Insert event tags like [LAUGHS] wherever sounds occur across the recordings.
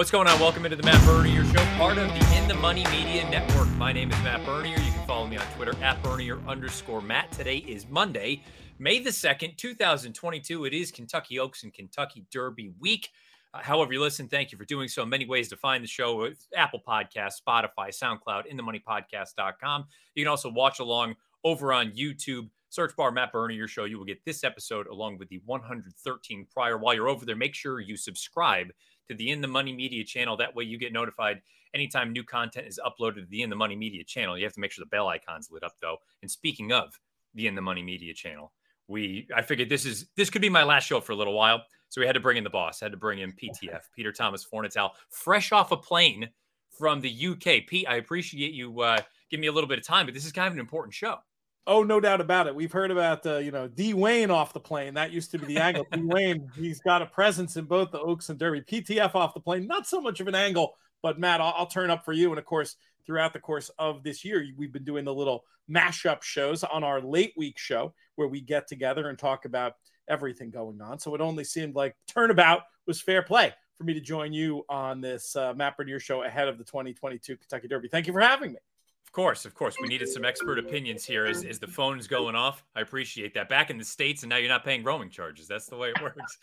What's going on? Welcome into the Matt Bernier Show, part of the In the Money Media Network. My name is Matt Bernier. You can follow me on Twitter at Bernier underscore Matt. Today is Monday, May the 2nd, 2022. It is Kentucky Oaks and Kentucky Derby week. Uh, however, you listen, thank you for doing so. Many ways to find the show Apple Podcast, Spotify, SoundCloud, InTheMoneyPodcast.com. You can also watch along over on YouTube. Search bar Matt Bernier Show. You will get this episode along with the 113 prior. While you're over there, make sure you subscribe to the In the Money Media channel. That way you get notified anytime new content is uploaded to the In the Money Media channel. You have to make sure the bell icon's lit up though. And speaking of the In the Money Media channel, we I figured this is this could be my last show for a little while. So we had to bring in the boss, had to bring in PTF, [LAUGHS] Peter Thomas Fornatale, fresh off a plane from the UK. Pete, I appreciate you uh, giving me a little bit of time, but this is kind of an important show. Oh, no doubt about it. We've heard about uh, you know D Wayne off the plane. That used to be the angle. [LAUGHS] D Wayne, he's got a presence in both the Oaks and Derby. PTF off the plane, not so much of an angle, but Matt, I'll, I'll turn up for you. And of course, throughout the course of this year, we've been doing the little mashup shows on our late week show where we get together and talk about everything going on. So it only seemed like turnabout was fair play for me to join you on this uh, Matt Bernier show ahead of the 2022 Kentucky Derby. Thank you for having me. Of course, of course. We needed some expert opinions here as, as the phone's going off. I appreciate that. Back in the States, and now you're not paying roaming charges. That's the way it [LAUGHS] works.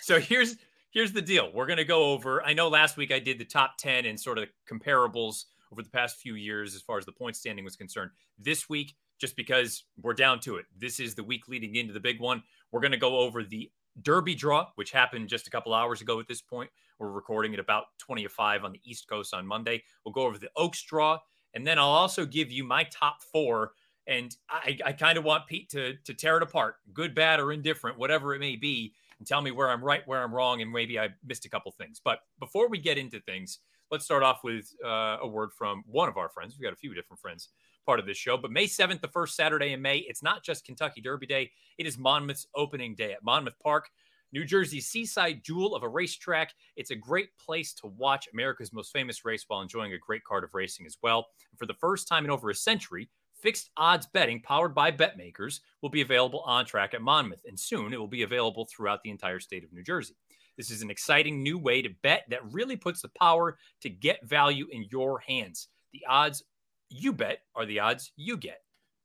so here's here's the deal. We're gonna go over. I know last week I did the top 10 and sort of comparables over the past few years as far as the point standing was concerned. This week, just because we're down to it, this is the week leading into the big one. We're gonna go over the Derby draw, which happened just a couple hours ago at this point. We're recording at about 20 of 5 on the East Coast on Monday. We'll go over the Oaks draw and then I'll also give you my top four. And I, I kind of want Pete to, to tear it apart, good, bad, or indifferent, whatever it may be, and tell me where I'm right, where I'm wrong, and maybe I missed a couple things. But before we get into things, let's start off with uh, a word from one of our friends. We've got a few different friends part of this show. But May 7th, the first Saturday in May, it's not just Kentucky Derby Day, it is Monmouth's opening day at Monmouth Park. New Jersey's seaside jewel of a racetrack. It's a great place to watch America's most famous race while enjoying a great card of racing as well. And for the first time in over a century, fixed odds betting powered by BetMakers will be available on track at Monmouth, and soon it will be available throughout the entire state of New Jersey. This is an exciting new way to bet that really puts the power to get value in your hands. The odds you bet are the odds you get.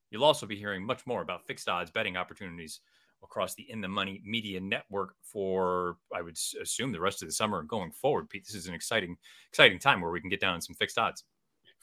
You'll also be hearing much more about fixed odds betting opportunities across the In the Money Media Network for, I would assume, the rest of the summer and going forward. Pete, this is an exciting, exciting time where we can get down on some fixed odds.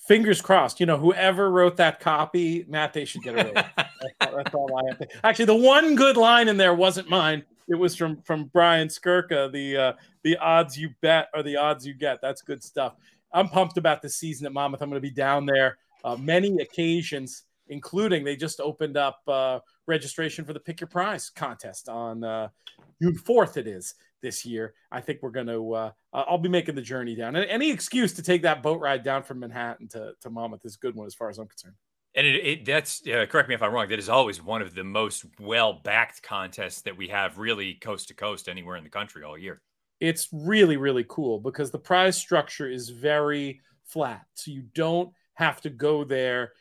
Fingers crossed. You know, whoever wrote that copy, Matt, they should get it. [LAUGHS] that's, that's all I have to. Actually, the one good line in there wasn't mine. It was from from Brian Skirka. The uh, the odds you bet are the odds you get. That's good stuff. I'm pumped about the season at Monmouth. I'm going to be down there uh, many occasions including they just opened up uh, registration for the Pick Your Prize contest on uh, June 4th. It is this year. I think we're going to, uh, I'll be making the journey down. And any excuse to take that boat ride down from Manhattan to, to Monmouth is a good one as far as I'm concerned. And it, it that's uh, correct me if I'm wrong. That is always one of the most well backed contests that we have, really coast to coast, anywhere in the country all year. It's really really cool because the prize structure is very flat, so you don't have to go there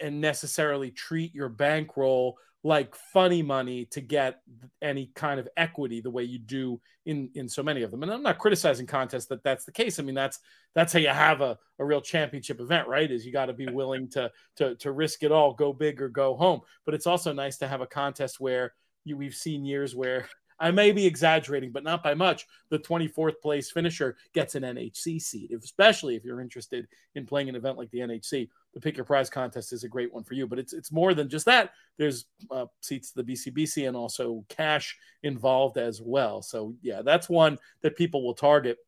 and necessarily treat your bankroll like funny money to get any kind of equity the way you do in in so many of them and i'm not criticizing contests that that's the case i mean that's that's how you have a, a real championship event right is you got to be willing to to to risk it all go big or go home but it's also nice to have a contest where you we've seen years where I may be exaggerating, but not by much. The 24th place finisher gets an NHC seat, especially if you're interested in playing an event like the NHC. The Pick Your Prize contest is a great one for you, but it's it's more than just that. There's uh, seats to the BCBC and also cash involved as well. So yeah, that's one that people will target.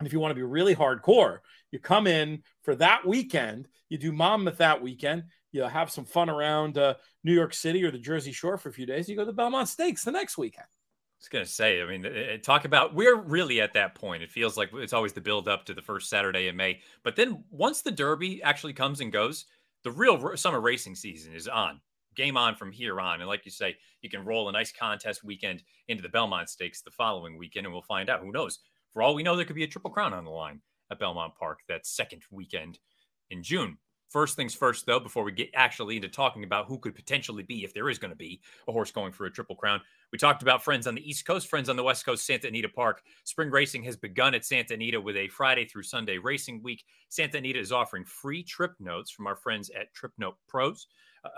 And if you want to be really hardcore, you come in for that weekend. You do Monmouth that weekend. You have some fun around uh, New York City or the Jersey Shore for a few days. You go to the Belmont Stakes the next weekend was gonna say, I mean, eh, eh, talk about we're really at that point. It feels like it's always the build up to the first Saturday in May, but then once the Derby actually comes and goes, the real summer racing season is on. Game on from here on, and like you say, you can roll a nice contest weekend into the Belmont Stakes the following weekend, and we'll find out. Who knows? For all we know, there could be a triple crown on the line at Belmont Park that second weekend in June. First things first, though, before we get actually into talking about who could potentially be, if there is going to be a horse going for a triple crown, We talked about friends on the East Coast, friends on the West Coast, Santa Anita Park. Spring racing has begun at Santa Anita with a Friday through Sunday racing week. Santa Anita is offering free trip notes from our friends at Trip Note Pros.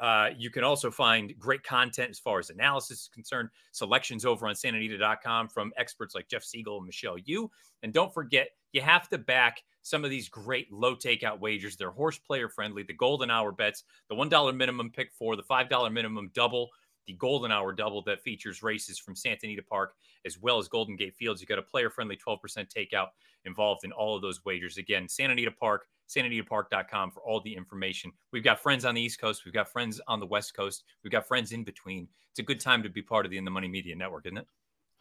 Uh, you can also find great content as far as analysis is concerned, selections over on santanita.com from experts like Jeff Siegel and Michelle Yu. And don't forget, you have to back some of these great low takeout wagers. They're horse player friendly, the golden hour bets, the $1 minimum pick four, the $5 minimum double the Golden Hour Double that features races from Santa Anita Park as well as Golden Gate Fields. You've got a player friendly 12% takeout involved in all of those wagers. Again, Santa Anita Park, santanitapark.com for all the information. We've got friends on the East Coast, we've got friends on the West Coast, we've got friends in between. It's a good time to be part of the In the Money Media Network, isn't it?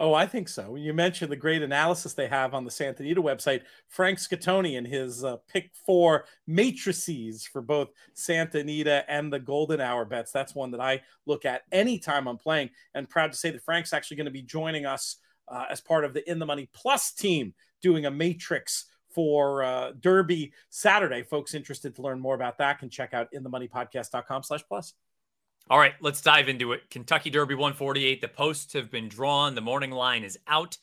Oh, I think so. You mentioned the great analysis they have on the Santa Anita website. Frank Scatoni and his uh, pick four matrices for both Santa Anita and the Golden Hour bets. That's one that I look at anytime I'm playing. And proud to say that Frank's actually going to be joining us uh, as part of the In the Money Plus team doing a matrix for uh, Derby Saturday. Folks interested to learn more about that can check out inthemoneypodcast.com slash plus. All right, let's dive into it. Kentucky Derby 148. The posts have been drawn. The morning line is out.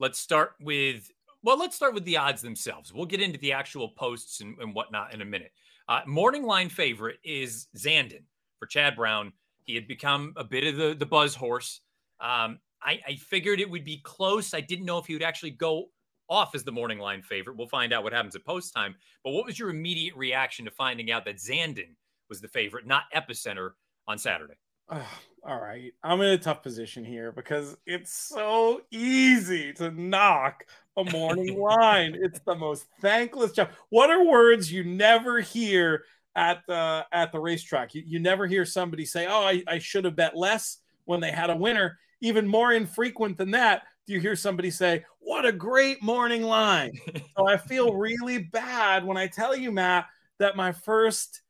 Let's start with, well, let's start with the odds themselves. We'll get into the actual posts and, and whatnot in a minute. Uh, morning line favorite is Zandon for Chad Brown. He had become a bit of the, the buzz horse. Um, I, I figured it would be close. I didn't know if he would actually go off as the morning line favorite. We'll find out what happens at post time. But what was your immediate reaction to finding out that Zandon was the favorite, not Epicenter? On Saturday. [SIGHS] all right. I'm in a tough position here because it's so easy to knock a morning [LAUGHS] line. It's the most thankless job. What are words you never hear at the at the racetrack? You, you never hear somebody say, Oh, I, I should have bet less when they had a winner. Even more infrequent than that, do you hear somebody say, What a great morning line? [LAUGHS] so I feel really bad when I tell you, Matt, that my first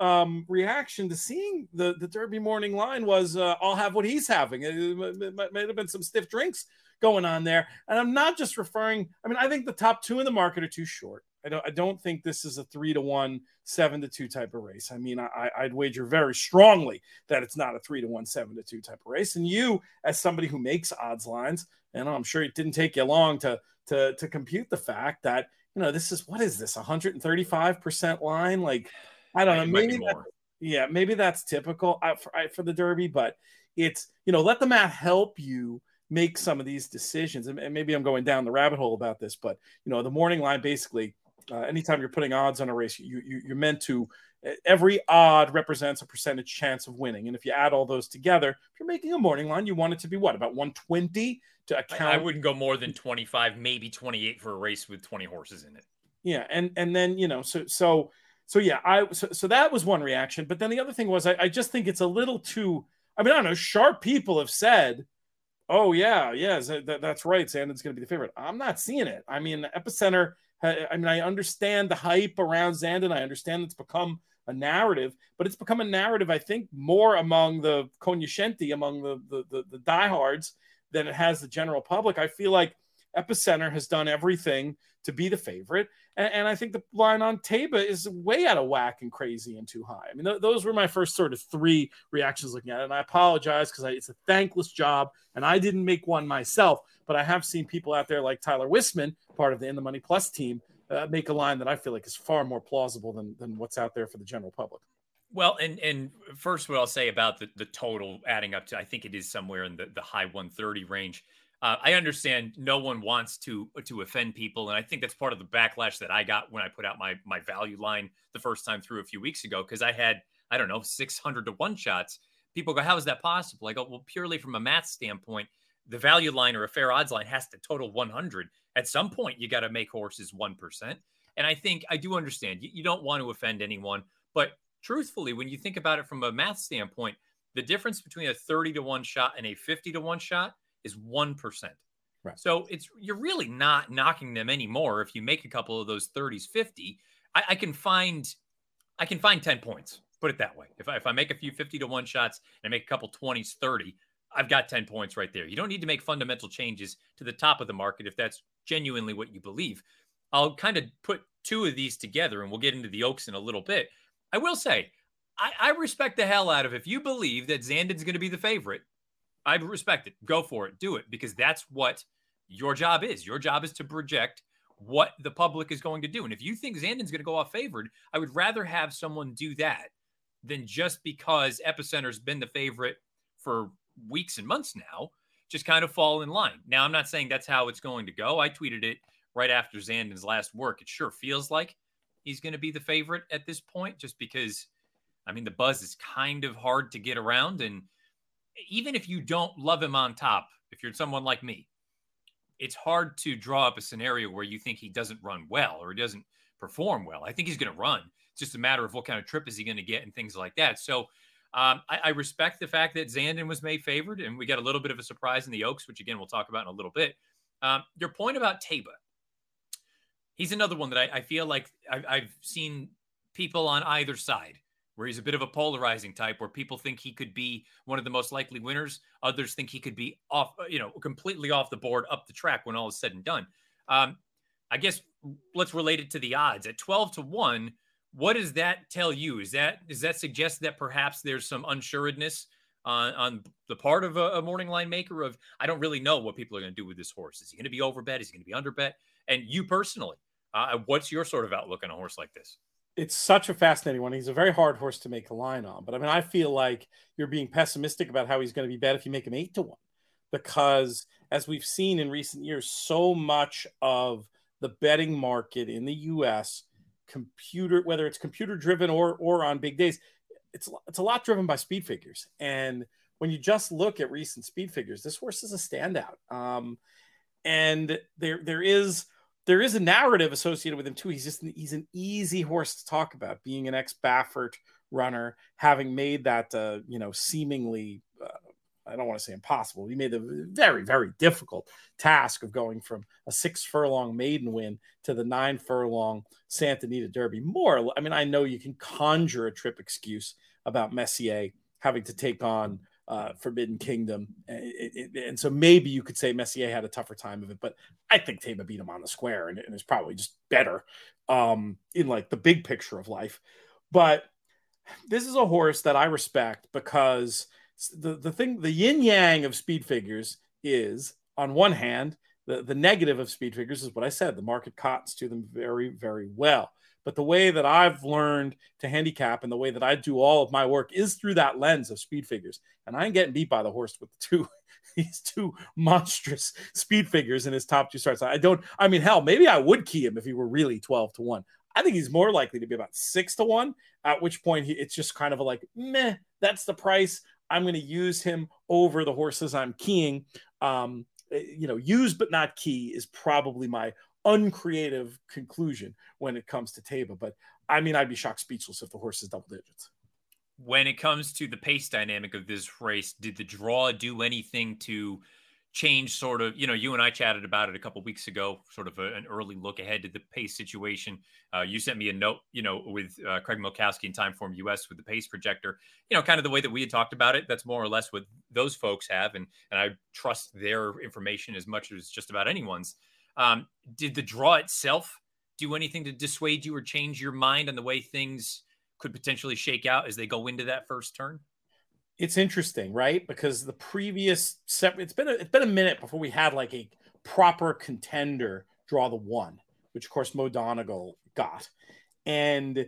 um, reaction to seeing the the Derby morning line was, uh, "I'll have what he's having." It, it, might, might have been some stiff drinks going on there, and I'm not just referring. I mean, I think the top two in the market are too short. I don't. I don't think this is a three to one, seven to two type of race. I mean, I, I'd wager very strongly that it's not a three to one, seven to two type of race. And you, as somebody who makes odds lines, and I'm sure it didn't take you long to to to compute the fact that you know this is what is this 135 percent line like I don't know. Maybe yeah, maybe that's typical uh, for, for the Derby, but it's you know let the math help you make some of these decisions. And, maybe I'm going down the rabbit hole about this, but you know the morning line basically. Uh, anytime you're putting odds on a race, you, you you're meant to. Every odd represents a percentage chance of winning, and if you add all those together, if you're making a morning line, you want it to be what about 120 to account. I, I wouldn't go more than 25, maybe 28 for a race with 20 horses in it. Yeah, and and then you know so so so yeah, I so, so that was one reaction. But then the other thing was I, I just think it's a little too. I mean, I don't know. Sharp people have said, "Oh yeah, yeah, that, that's right. Zandon's going to be the favorite." I'm not seeing it. I mean, Epicenter. I mean, I understand the hype around Zandon. I understand it's become a narrative, but it's become a narrative. I think more among the cognoscenti, among the the, the, the diehards, than it has the general public. I feel like Epicenter has done everything to be the favorite. And, and, I think the line on Taiba is way out of whack and crazy and too high. I mean, th- those were my first sort of three reactions looking at it. And I apologize because it's a thankless job and I didn't make one myself, but I have seen people out there like Tyler Wisman, part of the In the Money Plus team, uh, make a line that I feel like is far more plausible than, than what's out there for the general public. Well, and and first, what I'll say about the, the total adding up to, I think it is somewhere in the, the high 130 range. Uh, I understand no one wants to to offend people, and I think that's part of the backlash that I got when I put out my my value line the first time through a few weeks ago because I had I don't know 600 to one shots. People go, "How is that possible?" I go, "Well, purely from a math standpoint, the value line or a fair odds line has to total 100. At some point, you got to make horses one percent." And I think I do understand you, you don't want to offend anyone, but truthfully, when you think about it from a math standpoint, the difference between a 30 to one shot and a 50 to one shot is 1%. Right. So it's you're really not knocking them anymore if you make a couple of those 30s 50. I, I can find I can find 10 points. Put it that way. If I, if I make a few 50 to 1 shots and I make a couple 20s 30, I've got 10 points right there. You don't need to make fundamental changes to the top of the market if that's genuinely what you believe. I'll kind of put two of these together and we'll get into the Oaks in a little bit. I will say, I, I respect the hell out of if you believe that Zandon's going to be the favorite I respect it. Go for it. Do it because that's what your job is. Your job is to project what the public is going to do. And if you think Zandon's going to go off favored, I would rather have someone do that than just because Epicenter's been the favorite for weeks and months now, just kind of fall in line. Now, I'm not saying that's how it's going to go. I tweeted it right after Zandon's last work. It sure feels like he's going to be the favorite at this point, just because, I mean, the buzz is kind of hard to get around. And even if you don't love him on top, if you're someone like me, it's hard to draw up a scenario where you think he doesn't run well or he doesn't perform well. I think he's going to run. It's just a matter of what kind of trip is he going to get and things like that. So um, I, I, respect the fact that Zandon was made favored, and we got a little bit of a surprise in the Oaks, which again we'll talk about in a little bit. Um, your point about Taiba, he's another one that I, I feel like I've, I've seen people on either side where he's a bit of a polarizing type where people think he could be one of the most likely winners. Others think he could be off you know completely off the board up the track when all is said and done. Um, i guess let's relate it to the odds. At 12 to 1 what does that tell you? Is that does that suggest that perhaps there's some unsuredness on, on the part of a, a morning line maker of i don't really know what people are going to do with this horse. Is he going to be overbet? Is he going to be underbet? And you personally uh, what's your sort of outlook on a horse like this it's such a fascinating one. He's a very hard horse to make a line on. But I mean, I feel like you're being pessimistic about how he's going to be bet if you make him eight to one, because as we've seen in recent years, so much of the betting market in the U.S. computer, whether it's computer driven or or on big days, it's it's a lot driven by speed figures. And when you just look at recent speed figures, this horse is a standout. Um, and there there is there is a narrative associated with him too. He's just he's an easy horse to talk about, being an ex Baffert runner, having made that uh, you know seemingly uh, I don't want to say impossible. He made the very very difficult task of going from a six furlong maiden win to the nine furlong Santa Anita Derby. More, I mean, I know you can conjure a trip excuse about Messier having to take on uh, Forbidden Kingdom. And, and, so maybe you could say Messier had a tougher time of it, but I think Taiba beat him on the square and, and is probably just better um, in like the big picture of life. But this is a horse that I respect because the, the thing, the yin yang of speed figures is on one hand, the, the negative of speed figures is what I said. The market cottons to them very, very well. But the way that I've learned to handicap and the way that I do all of my work is through that lens of speed figures. And I ain't getting beat by the horse with the [LAUGHS] two these two monstrous speed figures in his top two starts. I don't. I mean, hell, maybe I would key him if he were really twelve to one. I think he's more likely to be about six to one. At which point, he, it's just kind of like, meh, that's the price. I'm going to use him over the horses I'm keying. Um, eh, you know, use but not key is probably my uncreative conclusion when it comes to Taiba. But I mean, I'd be shocked speechless if the horse is double digits. When it comes to the pace dynamic of this race, did the draw do anything to change sort of, you know, you and I chatted about it a couple weeks ago, sort of a, an early look ahead to the pace situation. Uh, you sent me a note, you know, with uh, Craig Milkowski and Timeform US with the pace projector, you know, kind of the way that we had talked about it. That's more or less what those folks have. And, and I trust their information as much as just about anyone's. Um, did the draw itself do anything to dissuade you or change your mind on the way things could potentially shake out as they go into that first turn? It's interesting, right? Because the previous set, it's been a, it's been a minute before we had like a proper contender draw the one, which of course Mo Donegal got, and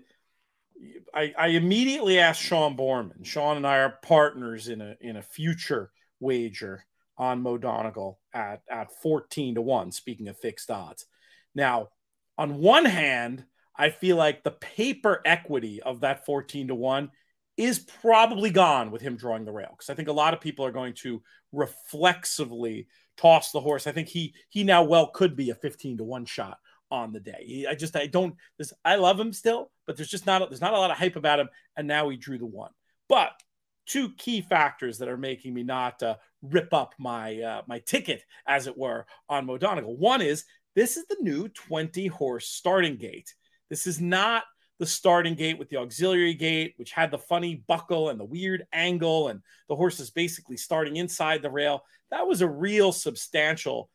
I, I immediately asked Sean Borman. Sean and I are partners in a in a future wager on Mo Donegal at, at 14 to 1, speaking of fixed odds. Now, on one hand, I feel like the paper equity of that 14 to 1 is probably gone with him drawing the rail because I think a lot of people are going to reflexively toss the horse. I think he he now well could be a 15 to 1 shot on the day. I just I don't this I love him still, but there's just not there's not a lot of hype about him and now he drew the one. But two key factors that are making me not uh, rip up my uh, my ticket, as it were, on Mo Donegal. One is this is the new 20 horse starting gate. This is not the starting gate with the auxiliary gate, which had the funny buckle and the weird angle, and the horse is basically starting inside the rail. That was a real substantial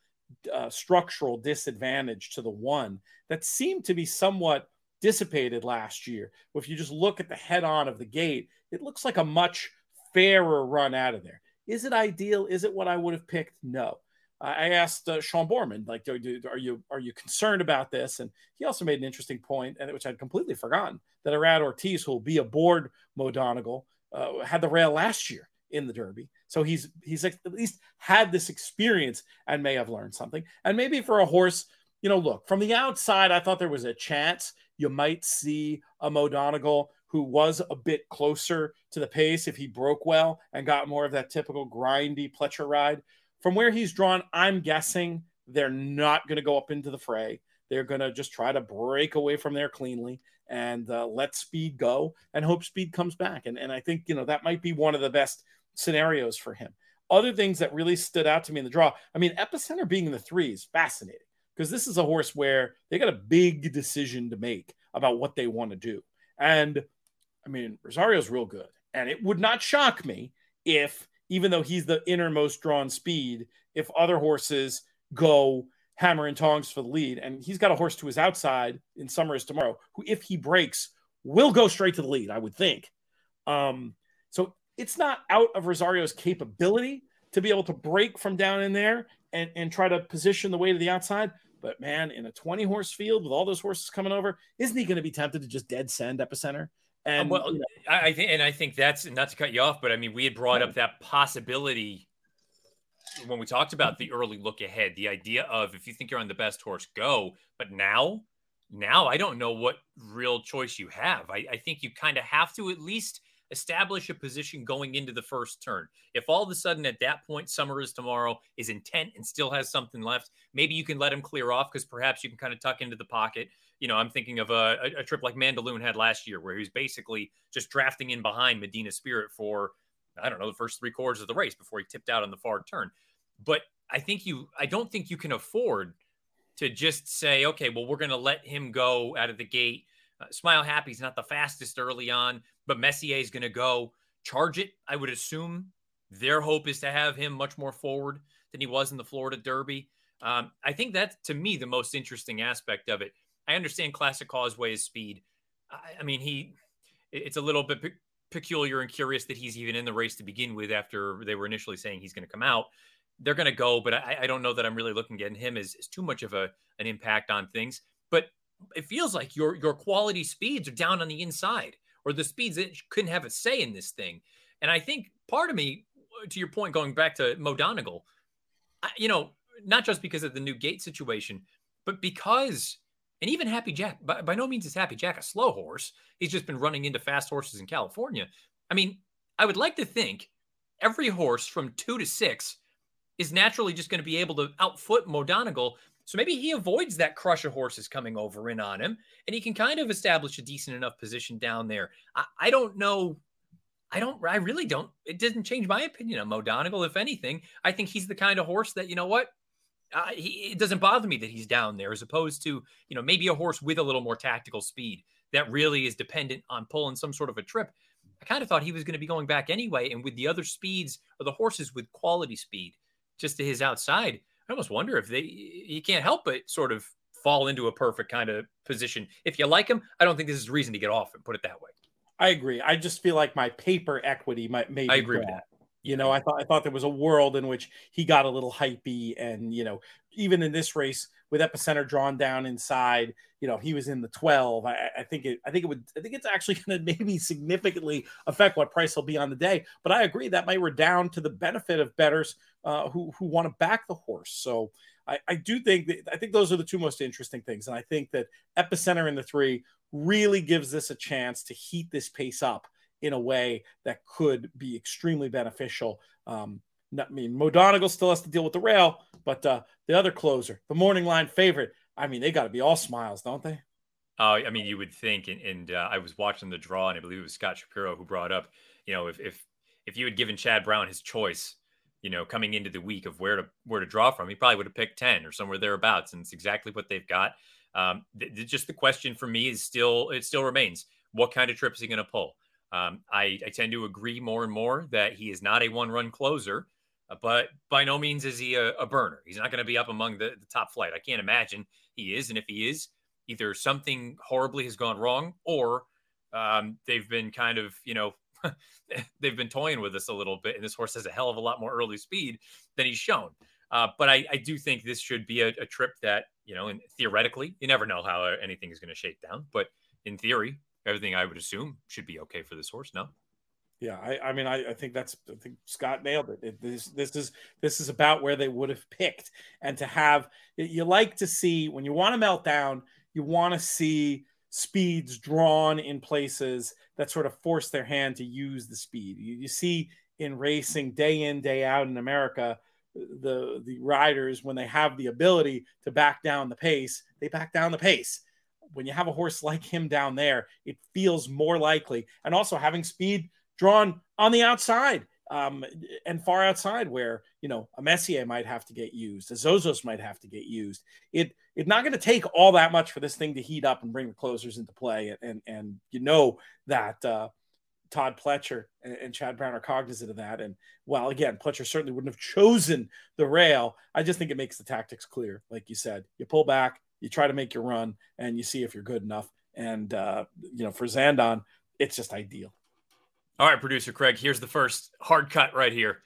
uh, structural disadvantage to the one that seemed to be somewhat dissipated last year. If you just look at the head on of the gate, it looks like a much fairer run out of there. Is it ideal? Is it what I would have picked? No. I asked uh, Sean Borman, like, are you are you concerned about this? And he also made an interesting point, and which I'd completely forgotten that Irad Ortiz, who will be aboard Mo Donegal, uh, had the rail last year in the Derby, so he's he's at least had this experience and may have learned something. And maybe for a horse, you know, look from the outside, I thought there was a chance you might see a Mo Donegal who was a bit closer to the pace if he broke well and got more of that typical grindy Pletcher ride. From where he's drawn, I'm guessing they're not going to go up into the fray. They're going to just try to break away from there cleanly and uh, let speed go and hope speed comes back. And, and I think, you know, that might be one of the best scenarios for him. Other things that really stood out to me in the draw, I mean, Epicenter being in the threes, fascinating because this is a horse where they got a big decision to make about what they want to do. And I mean, Rosario's real good. And it would not shock me if, even though he's the innermost drawn speed, if other horses go hammer and tongs for the lead. And he's got a horse to his outside in Summers tomorrow, who, if he breaks, will go straight to the lead, I would think. Um, so it's not out of Rosario's capability to be able to break from down in there and, and try to position the way to the outside. But man, in a 20 horse field with all those horses coming over, isn't he going to be tempted to just dead send epicenter? And well, you know, I think, and I think that's not to cut you off, but I mean, we had brought up that possibility when we talked about the early look ahead. The idea of if you think you're on the best horse, go. But now, now I don't know what real choice you have. I, I think you kind of have to at least establish a position going into the first turn. If all of a sudden at that point Summer is tomorrow is intent and still has something left, maybe you can let him clear off because perhaps you can kind of tuck into the pocket you know, I'm thinking of a, a, trip like Mandaloun had last year, where he was basically just drafting in behind Medina Spirit for, I don't know, the first three quarters of the race before he tipped out on the far turn. But I think you, I don't think you can afford to just say, okay, well, we're going to let him go out of the gate. Uh, Smile Happy's not the fastest early on, but Messier is going to go charge it. I would assume their hope is to have him much more forward than he was in the Florida Derby. Um, I think that's to me the most interesting aspect of it. I understand Classic Causeway's speed. I, I mean, he it's a little bit pe- peculiar and curious that he's even in the race to begin with after they were initially saying he's going to come out. They're going to go, but I, I, don't know that I'm really looking at him as, as too much of a an impact on things. But it feels like your your quality speeds are down on the inside, or the speeds that couldn't have a say in this thing. And I think part of me, to your point, going back to Mo Donegal, you know, not just because of the new gate situation, but because and even Happy Jack, by, by no means is Happy Jack a slow horse. He's just been running into fast horses in California. I mean, I would like to think every horse from two to six is naturally just going to be able to outfoot Mo Donegal. So maybe he avoids that crush of horses coming over in on him, and he can kind of establish a decent enough position down there. I, I don't know. I don't. I really don't. It doesn't change my opinion on Mo Donegal. If anything, I think he's the kind of horse that you know what uh, he, it doesn't bother me that he's down there as opposed to you know maybe a horse with a little more tactical speed that really is dependent on pulling some sort of a trip i kind of thought he was going to be going back anyway and with the other speeds or the horses with quality speed just to his outside i almost wonder if they he can't help but sort of fall into a perfect kind of position if you like him i don't think this is reason to get off and put it that way i agree i just feel like my paper equity might maybe i agree with that you know, I thought I thought there was a world in which he got a little hypey, and you know, even in this race with epicenter drawn down inside, you know, he was in the twelve. I, I think it. I think it would. I think it's actually [LAUGHS] going to maybe significantly affect what price will be on the day. But I agree that might redound to the benefit of bettors uh, who who want to back the horse. So I, I do think that I think those are the two most interesting things, and I think that epicenter in the three really gives this a chance to heat this pace up in a way that could be extremely beneficial. Um, I mean, Mo Donegal still has to deal with the rail, but uh, the other closer, the morning line favorite, I mean, they got to be all smiles, don't they? Oh, I mean, you would think, and, and uh, I was watching the draw, and I believe it was Scott Shapiro who brought up, you know, if if if you had given Chad Brown his choice, you know, coming into the week of where to where to draw from, he probably would have picked ten or somewhere thereabouts, and it's exactly what they've got. Um, th- just the question for me is still it still remains: what kind of trip is he going to pull? Um, I, I, tend to agree more and more that he is not a one run closer, uh, but by no means is he a, a burner. He's not going to be up among the, the, top flight. I can't imagine he is. And if he is, either something horribly has gone wrong or um, they've been kind of, you know, [LAUGHS] they've been toying with us a little bit, and this horse has a hell of a lot more early speed than he's shown. Uh, but I, I, do think this should be a, a, trip that you know, and theoretically, you never know how anything is going to shake down. But in theory, everything I would assume should be okay for this horse. No. Yeah, I, I mean, I, I, think that's I think Scott nailed it. it. This this is this is about where they would have picked, and to have you like to see when you want to melt down, you want to see speeds drawn in places that sort of force their hand to use the speed. You, you see in racing day in day out in America, the the riders when they have the ability to back down the pace, they back down the pace. When you have a horse like him down there, it feels more likely, and also having speed drawn on the outside um, and far outside where you know a Messier might have to get used, a Zozos might have to get used. It it's not going to take all that much for this thing to heat up and bring the closers into play, and and, you know that uh, Todd Pletcher and, and, Chad Brown are cognizant of that. And while again, Pletcher certainly wouldn't have chosen the rail, I just think it makes the tactics clear. Like you said, you pull back, you try to make your run, and you see if you're good enough. And uh, you know, for Zandon, it's just ideal. All right, producer Craig, here's the first hard cut right here.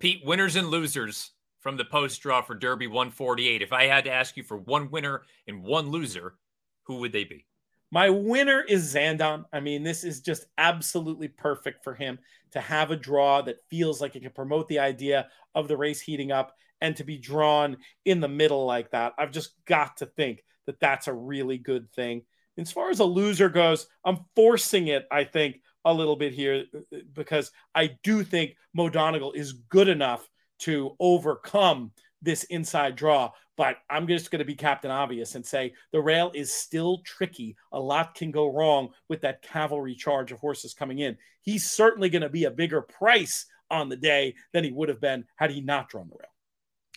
Pete, winners and losers from the post draw for Derby 148. If I had to ask you for one winner and one loser, who would they be? My winner is Zandon. I mean, this is just absolutely perfect for him to have a draw that feels like it can promote the idea of the race heating up and to be drawn in the middle like that. I've just got to think that that's a really good thing. As far as a loser goes, I'm forcing it, I think, a little bit here uh, uh, because I do think Mo Donegal is good enough to overcome this inside draw. But I'm just going to be Captain Obvious and say the rail is still tricky. A lot can go wrong with that cavalry charge of horses coming in. He's certainly going to be a bigger price on the day than he would have been had he not drawn the rail.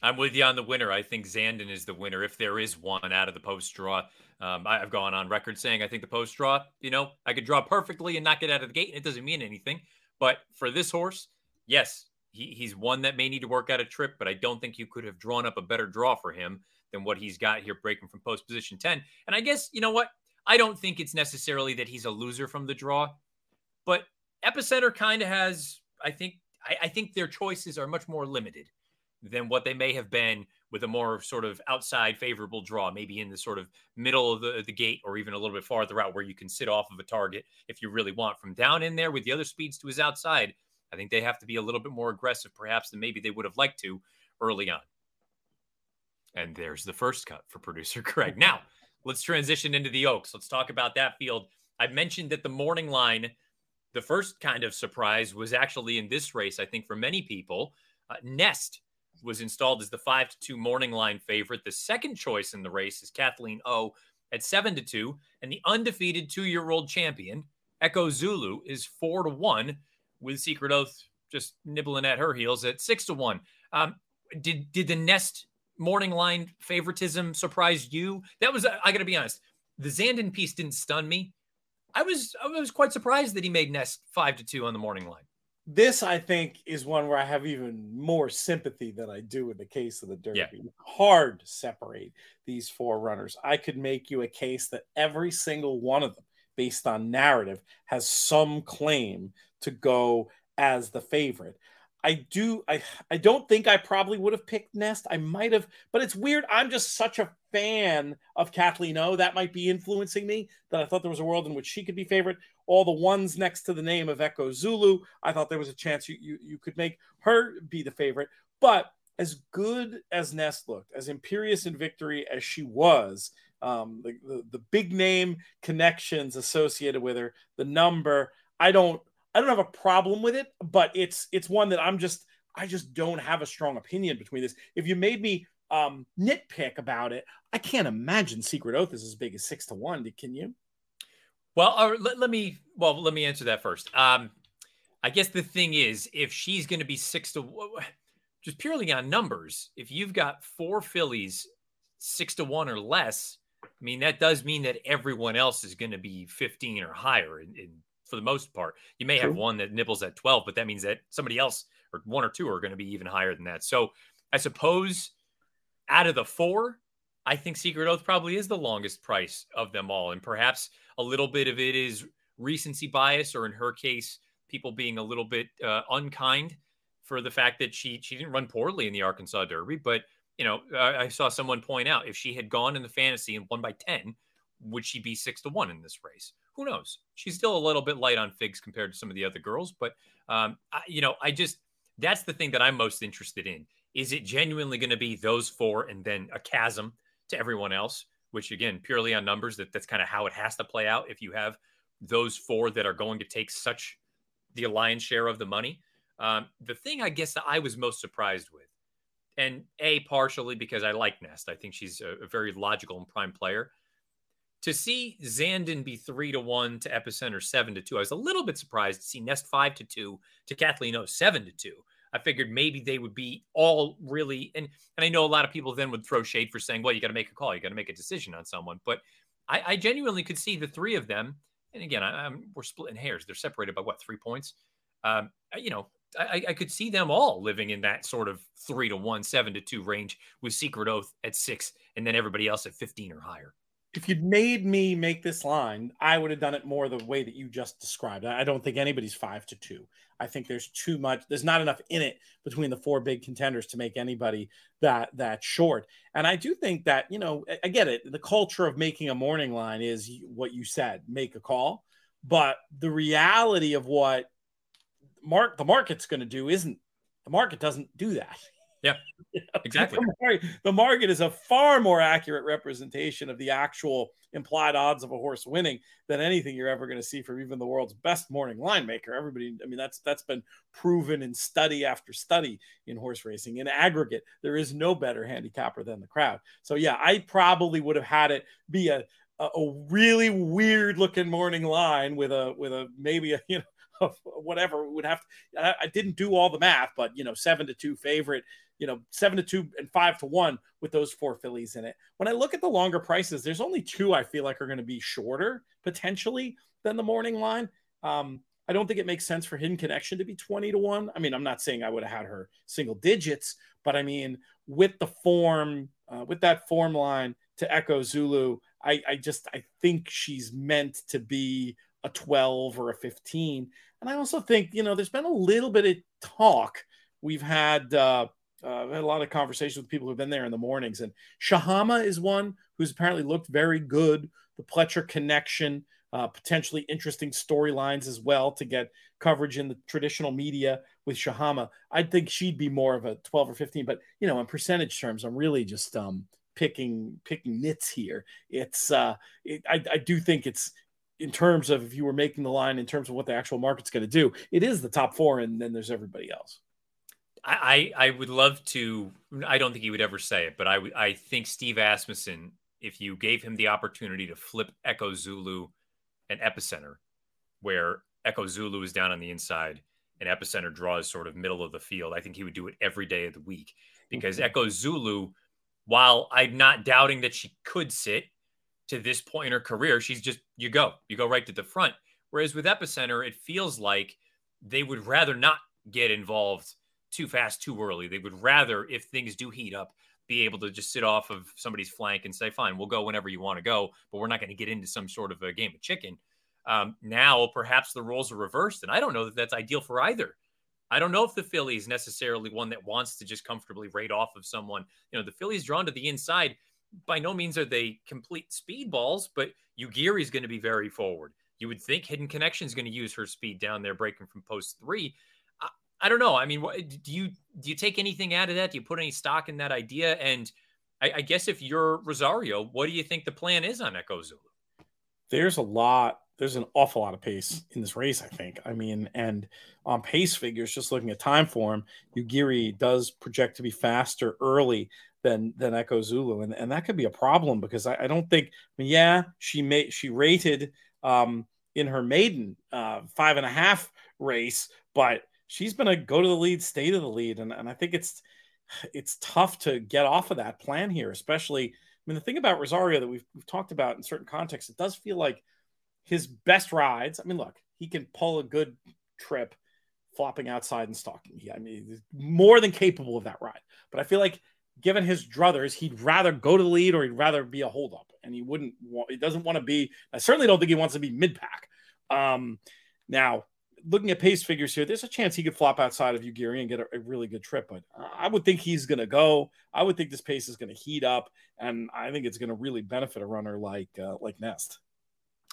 I'm with you on the winner. I think Zandon is the winner if there is one out of the post draw. Um, I, have gone on record saying I think the post draw, you know, I could draw perfectly and not get out of the gate, and it doesn't mean anything. But for this horse, yes, he, he's one that may need to work out a trip, but I don't think you could have drawn up a better draw for him than what he's got here breaking from post position 10. And I guess, you know what? I don't think it's necessarily that he's a loser from the draw, but Epicenter kind of has, I think, I, I think their choices are much more limited than what they may have been with a more sort of outside favorable draw, maybe in the sort of middle of the, the gate or even a little bit farther out where you can sit off of a target if you really want. From down in there with the other speeds to his outside, I think they have to be a little bit more aggressive, perhaps, than maybe they would have liked to early on. And there's the first cut for producer [LAUGHS] Craig. Now, let's transition into the Oaks. Let's talk about that field. I mentioned that the morning line, the first kind of surprise was actually in this race, I think, for many people. Uh, Nest was installed as the five to two morning line favorite. The second choice in the race is Kathleen O at seven to two, and the undefeated two year old champion Echo Zulu is four to one, with Secret Oath just nibbling at her heels at six to one. Um, did did the Nest morning line favoritism surprise you? That was I got to be honest. The Zandon piece didn't stun me. I was I was quite surprised that he made Nest five to two on the morning line this I think is one where I have even more sympathy than I do in the case of the Derby. Yeah. Hard to separate these four runners. I could make you a case that every single one of them, based on narrative, has some claim to go as the favorite. I do I I don't think I probably would have picked Nest. I might have, but it's weird. I'm just such a fan of Kathleen O. That might be influencing me that I thought there was a world in which she could be favorite. All the ones next to the name of Echo Zulu, I thought there was a chance you you, you could make her be the favorite. But as good as Nest looked, as imperious in victory as she was, um, the, the, the big name connections associated with her, the number, I don't I don't have a problem with it, but it's it's one that I'm just I just don't have a strong opinion between this. If you made me um, nitpick about it, I can't imagine Secret Oath is as big as six to one. Can you? Well, uh, let, let me well let me answer that first. Um, I guess the thing is, if she's going to be six to just purely on numbers, if you've got four fillies six to one or less, I mean that does mean that everyone else is going to be fifteen or higher in, in for the most part. You may have one that nibbles at 12, but that means that somebody else or one or two are going to be even higher than that. So I suppose out of the four, I think Secret Oath probably is the longest price of them all. And perhaps a little bit of it is recency bias, or in her case, people being a little bit uh, unkind for the fact that she she didn't run poorly in the Arkansas Derby, but you know, I, I saw someone point out if she had gone in the fantasy and won by 10, would she be six to one in this race? Who knows? She's still a little bit light on figs compared to some of the other girls, but um, I, you know, I just that's the thing that I'm most interested in. Is it genuinely going to be those four and then a chasm to everyone else? Which again, purely on numbers, that that's kind of how it has to play out. If you have those four that are going to take such the lion's share of the money, um, the thing I guess that I was most surprised with, and a partially because I like Nest, I think she's a, a very logical and prime player. To see Zandon be three to one to Epicenter seven to two, I was a little bit surprised to see Nest five to two to Kathleen O seven to two. I figured maybe they would be all really and and I know a lot of people then would throw shade for saying, well, you got to make a call, you got to make a decision on someone. But I, I, genuinely could see the three of them. And again, I, am we're splitting hairs. They're separated by what three points? Um, you know, I, I, could see them all living in that sort of three to one, seven to two range with Secret Oath at six, and then everybody else at 15 or higher. If you'd made me make this line, I would have done it more the way that you just described. I don't think anybody's five to two. I think there's too much. There's not enough in it between the four big contenders to make anybody that that short. And I do think that you know, I, get it. The culture of making a morning line is what you said: make a call. But the reality of what mark the market's going to do isn't the market doesn't do that. Yeah, [LAUGHS] exactly. the, market, is a far more accurate representation of the actual implied odds of a horse winning than anything you're ever going to see from even the world's best morning line maker. Everybody, I mean, that's that's been proven in study after study in horse racing. In aggregate, there is no better handicapper than the crowd. So yeah, I probably would have had it be a a, really weird looking morning line with a with a maybe a you know of whatever would have to, I, I didn't do all the math, but you know, seven to two favorite, you know, seven to two and five to one with those four fillies in it. When I look at the longer prices, there's only two I feel like are going to be shorter potentially than the morning line. Um, I don't think it makes sense for Hidden Connection to be 20 to 1. I mean, I'm not saying I would have had her single digits, but I mean, with the form, uh, with that form line to Echo Zulu, I, I just I think she's meant to be a 12 or a 15. And I also think, you know, there's been a little bit of talk. We've had, uh, uh, had a lot of conversations with people who've been there in the mornings, and Shahama is one who's apparently looked very good. The Pletcher connection, uh, potentially interesting storylines as well to get coverage in the traditional media with Shahama. I'd think she'd be more of a 12 or 15, but you know, in percentage terms, I'm really just um, picking picking nits here. It's uh, it, I, I do think it's in terms of if you were making the line in terms of what the actual market's going to do, it is the top four, and then there's everybody else. I, I would love to. I don't think he would ever say it, but I I think Steve Asmussen, if you gave him the opportunity to flip Echo Zulu and Epicenter, where Echo Zulu is down on the inside and Epicenter draws sort of middle of the field, I think he would do it every day of the week because mm-hmm. Echo Zulu, while I'm not doubting that she could sit, to this point in her career, she's just you go, you go right to the front. Whereas with Epicenter, it feels like they would rather not get involved too fast, too early. They would rather, if things do heat up, be able to just sit off of somebody's flank and say, fine, we'll go whenever you want to go, but we're not going to get into some sort of a game of chicken. Um, now, perhaps the roles are reversed, and I don't know that that's ideal for either. I don't know if the filly is necessarily one that wants to just comfortably rate off of someone. You know, the filly's drawn to the inside by no means are they complete speedballs, but Yuugiri is going to be very forward. You would think Hidden Connection is going to use her speed down there, breaking from post three. I, I don't know. I mean, what, do you do you take anything out of that? Do you put any stock in that idea? And I, I guess if you're Rosario, what do you think the plan is on Echo Zulu? There's a lot. There's an awful lot of pace in this race. I think. I mean, and on pace figures, just looking at time form, Yuugiri does project to be faster early than than Echo Zulu, and and that could be a problem because I, I don't think. I mean, yeah, she made she rated um, in her maiden uh, five and a half race, but she's been a go to the lead, stay to the lead, and and I think it's it's tough to get off of that plan here, especially. I mean, the thing about Rosario that we've, we've talked about in certain contexts, it does feel like his best rides. I mean, look, he can pull a good trip flopping outside and stalking. He, I mean, more than capable of that ride. But I feel like given his druthers, he'd rather go to the lead or he'd rather be a holdup, and he wouldn't. Want, he doesn't want to be. I certainly don't think he wants to be mid pack. Um, now, looking at pace figures here, there's a chance he could flop outside of Yuugiri and get a, a really good trip. But I would think he's going to go. I would think this pace is going to heat up, and I think it's going to really benefit a runner like uh, like Nest.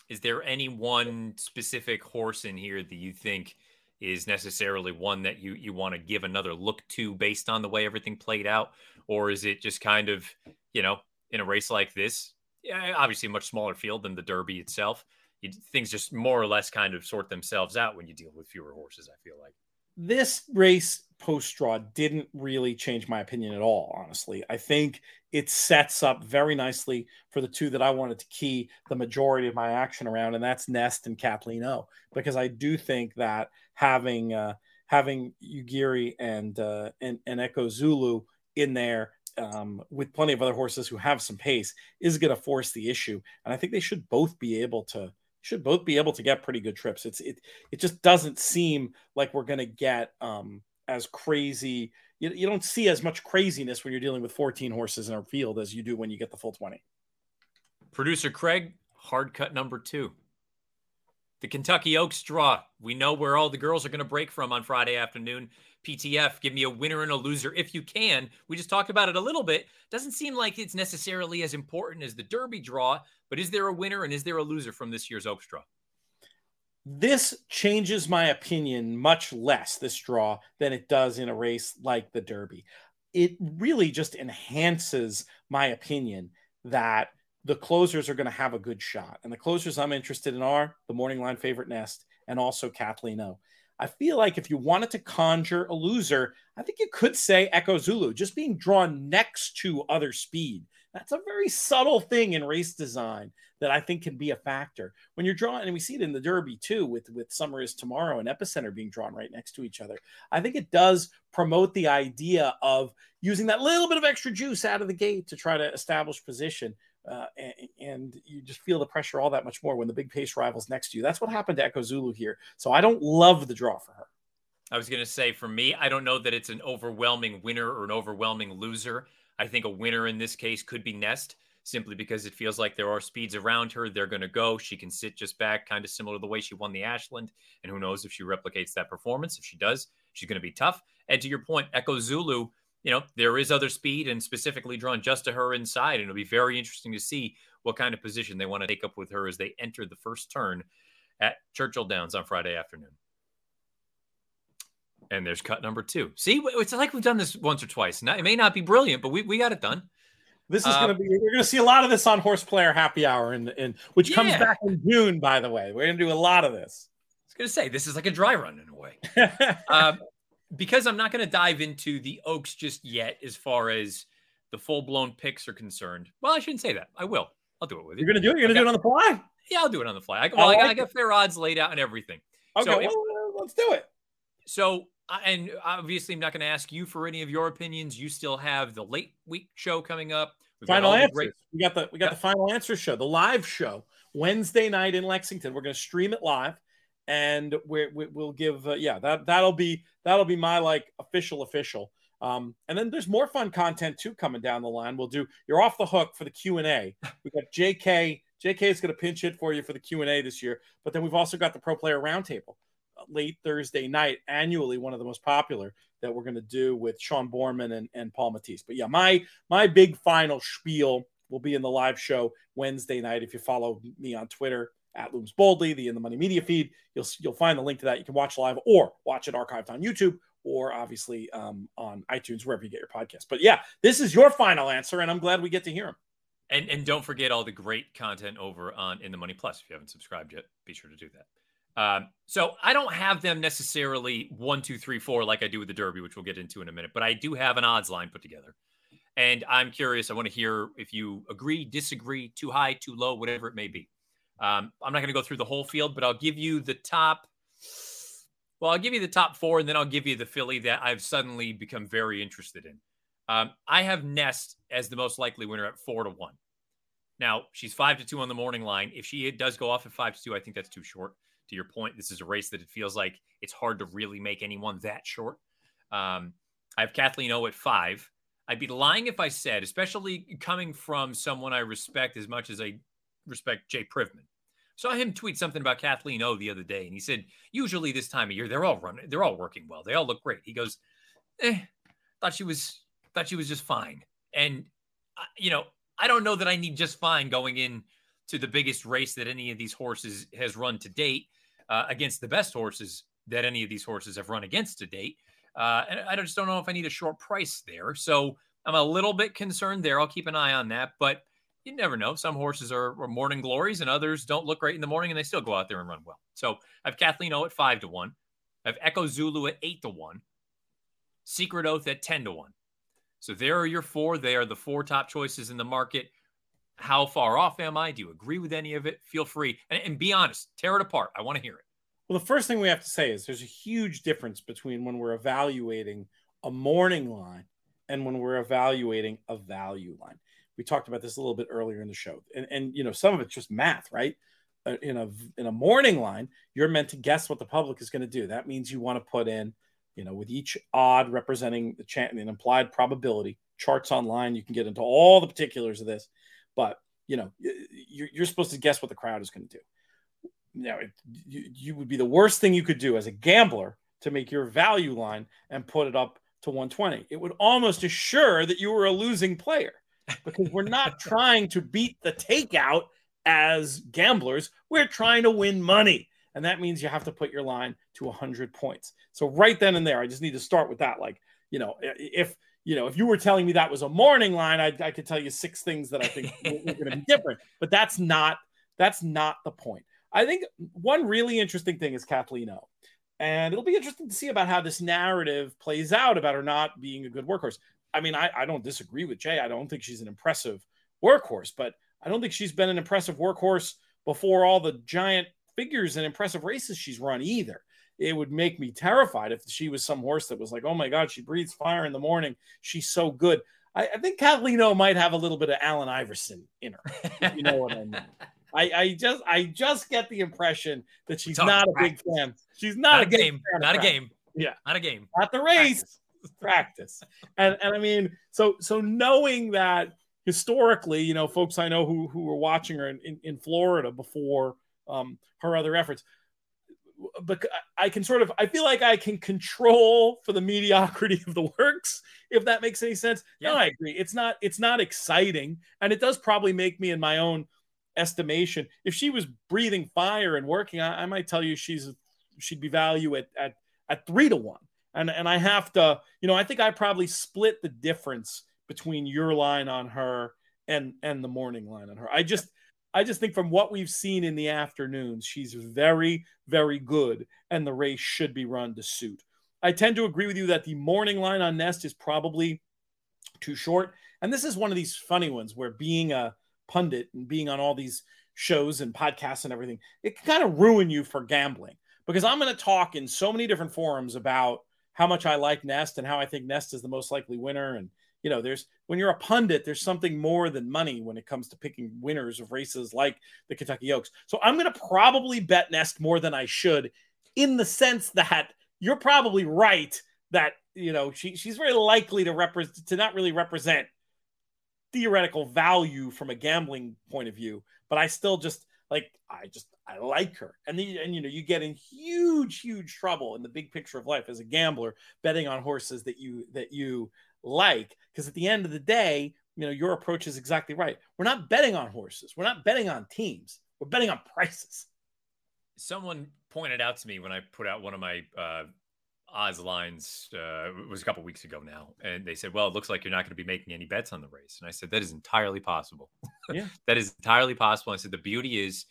Is there any one specific horse in here that you think is necessarily one that you you want to give another look to based on the way everything played out, or is it just kind of you know in a race like this, obviously a much smaller field than the Derby itself? You, things just more or less kind of sort themselves out when you deal with fewer horses. I feel like this race post draw didn't really change my opinion at all, honestly. I think it sets up very nicely for the two that I wanted to key the majority of my action around, and that's Nest and Kathleen O, because I do think that having uh, having Yuugiri and, uh, and and Echo Zulu in there um, with plenty of other horses who have some pace is going to force the issue, and I think they should both be able to should both be able to get pretty good trips. It's it it just doesn't seem like we're going to get um, as crazy. You, you don't see as much craziness when you're dealing with 14 horses in a field as you do when you get the full 20. Producer Craig, hard cut number two. The Kentucky Oaks draw. We know where all the girls are going to break from on Friday afternoon. PTF, give me a winner and a loser if you can. We just talked about it a little bit. Doesn't seem like it's necessarily as important as the Derby draw, but is there a winner and is there a loser from this year's Oaks draw? This changes my opinion much less, this draw, than it does in a race like the Derby. It really just enhances my opinion that the closers are going to have a good shot. And the closers I'm interested in are the morning line favorite Nest and also Kathleen O. I feel like if you wanted to conjure a loser, I think you could say Echo Zulu, just being drawn next to other speed. That's a very subtle thing in race design that I think can be a factor. When you're drawing, and we see it in the Derby too, with, with Summer is Tomorrow and Epicenter being drawn right next to each other. I think it does promote the idea of using that little bit of extra juice out of the gate to try to establish position uh, and, and, you just feel the pressure all that much more when the big pace rivals next to you. That's what happened to Echo Zulu here. So I don't love the draw for her. I was going to say, for me, I don't know that it's an overwhelming winner or an overwhelming loser. I think a winner in this case could be Nest, simply because it feels like there are speeds around her. They're going to go. She can sit just back, kind of similar to the way she won the Ashland. And who knows if she replicates that performance. If she does, she's going to be tough. And to your point, Echo Zulu you know, there is other speed and specifically drawn just to her inside. And it'll be very interesting to see what kind of position they want to take up with her as they enter the first turn at Churchill Downs on Friday afternoon. And there's cut number two. See, it's like we've done this once or twice. Now, it may not be brilliant, but we, we got it done. This is going to be. We're going to see a lot of this on Horse Player Happy Hour, and in, in, which yeah. comes back in June. By the way, we're going to do a lot of this. I was going to say this is like a dry run in a way. [LAUGHS] um, because I'm not going to dive into the Oaks just yet as far as the full blown picks are concerned. Well, I shouldn't say that. I will. I'll do it with you. You're going to do it? You're going to do it on the fly? Yeah, I'll do it on the fly. I, well, I, got, I got fair odds laid out and everything. Okay, so, well, let's do it. So, and obviously, I'm not going to ask you for any of your opinions. You still have the late week show coming up. We've final answers. Great... We got the we got yeah. the final answer show, the live show, Wednesday night in Lexington. We're going to stream it live and we will give uh, yeah that that'll be that'll be my like official official. Um, and then there's more fun content too coming down the line. We'll do you're off the hook for the q&a we got jk jk is going to pinch it for you for the q&a this year but then we've also got the pro player roundtable uh, late thursday night annually one of the most popular that we're going to do with sean borman and, and paul matties. But yeah my my big final spiel will be in the live show wednesday night if you follow me on twitter at Looms Boldly, the In the Money Media feed. You'll you'll find the link to that. You can watch live or watch it archived on YouTube or obviously um, on iTunes wherever you get your podcast. But yeah, this is your final answer, and I'm glad we get to hear them. And and don't forget all the great content over on In the Money Plus. If you haven't subscribed yet, be sure to do that. Um, so I don't have them necessarily one, two, three, four like I do with the Derby, which we'll get into in a minute. But I do have an odds line put together. And I'm curious. I want to hear if you agree, disagree, too high, too low, whatever it may be. Um, I'm not going to go through the whole field, but I'll give you the top. Well, I'll give you the top four, and then I'll give you the filly that I've suddenly become very interested in. Um, I have Nest as the most likely winner at four to one. Now she's five to two on the morning line. If she does go off at five to two, I think that's too short. To your point, this is a race that it feels like it's hard to really make anyone that short. Um, I have Kathleen O at five. I'd be lying if I said, especially coming from someone I respect as much as I respect Jay Privman. Saw him tweet something about Kathleen O the other day, and he said, usually this time of year, they're all running, they're all working well. They all look great. He goes, eh, thought she was thought she was just fine. And uh, you know, I don't know that I need just fine going in to the biggest race that any of these horses has run to date uh, against the best horses that any of these horses have run against to date. Uh, and I just don't know if I need a short price there. So I'm a little bit concerned there. I'll keep an eye on that, but you never know. Some horses are, are morning glories and others don't look great in the morning and they still go out there and run well. So I have Kathleen O at five to one. I have Echo Zulu at eight to one. Secret Oath at 10 to 1. So there are your four. They are the four top choices in the market. How far off am I? Do you agree with any of it? Feel free and, and be honest. Tear it apart. I want to hear it. Well, the first thing we have to say is there's a huge difference between when we're evaluating a morning line and when we're evaluating a value line. We talked about this a little bit earlier in the show, and, and you know some of it's just math, right? Uh, in a in a morning line, you're meant to guess what the public is going to do. That means you want to put in you know, with each odd representing the chance an implied probability. Charts online, you can get into all the particulars of this, but you know, you're, you're supposed to guess what the crowd is going to do. Now, it, you, you would be the worst thing you could do as a gambler to make your value line and put it up to 120. It would almost assure that you were a losing player because we're not [LAUGHS] trying to beat the takeout as gamblers. We're trying to win money and that means you have to put your line to 100 points. So right then and there, I just need to start with that. Like, you know, if you know, if you were telling me that was a morning line, I, I could tell you six things that I think [LAUGHS] were going to be different. But that's not that's not the point. I think one really interesting thing is Kathleen O. And it'll be interesting to see about how this narrative plays out about her not being a good workhorse. I mean, I, I don't disagree with Jay. I don't think she's an impressive workhorse, but I don't think she's been an impressive workhorse before all the giant figures and impressive races she's run either. It would make me terrified if she was some horse that was like, oh my God, she breathes fire in the morning. She's so good. I, I think Kathleen O might have a little bit of Allen Iverson in her. you know what I mean? [LAUGHS] I, I, just I just get the impression that she's not a big fan. She's not, not a, game. Not a game. Yeah. Not a game. Not the race. Practice. [LAUGHS] Practice. And and I mean, so so knowing that historically, you know, folks I know who who were watching her in, in, in Florida before um, her other efforts. But I can sort of, I feel like I can control for the mediocrity of the works, if that makes any sense. Yeah. No, I agree. It's not, it's not exciting, and it does probably make me, in my own estimation, if she was breathing fire and working, I, I might tell you she's she'd be value at at at three to one. And and I have to, you know, I think I probably split the difference between your line on her and and the morning line on her. I just I just think from what we've seen in the afternoons, she's very, very good, and the race should be run to suit. I tend to agree with you that the morning line on Nest is probably too short. And this is one of these funny ones where being a pundit and being on all these shows and podcasts and everything, it can kind of ruin you for gambling because I'm going to talk in so many different forums about how much I like Nest and how I think Nest is the most likely winner and you know, there's when you're a pundit, there's something more than money when it comes to picking winners of races like the Kentucky Oaks. So I'm going to probably bet Nest more than I should, in the sense that you're probably right that you know she she's very likely to represent to not really represent theoretical value from a gambling point of view, but I still just like I just I like her. And then and you know you get in huge huge trouble in the big picture of life as a gambler betting on horses that you that you like. Because at the end of the day you know your approach is exactly right. We're not betting on horses. We're not betting on teams. We're betting on prices. Someone pointed out to me when i put out one of my uh odds lines uh, it was a couple weeks ago now and they said well it looks like you're not going to be making any bets on the race. And i said that is entirely possible. [LAUGHS] Yeah. That is entirely possible. I said the beauty is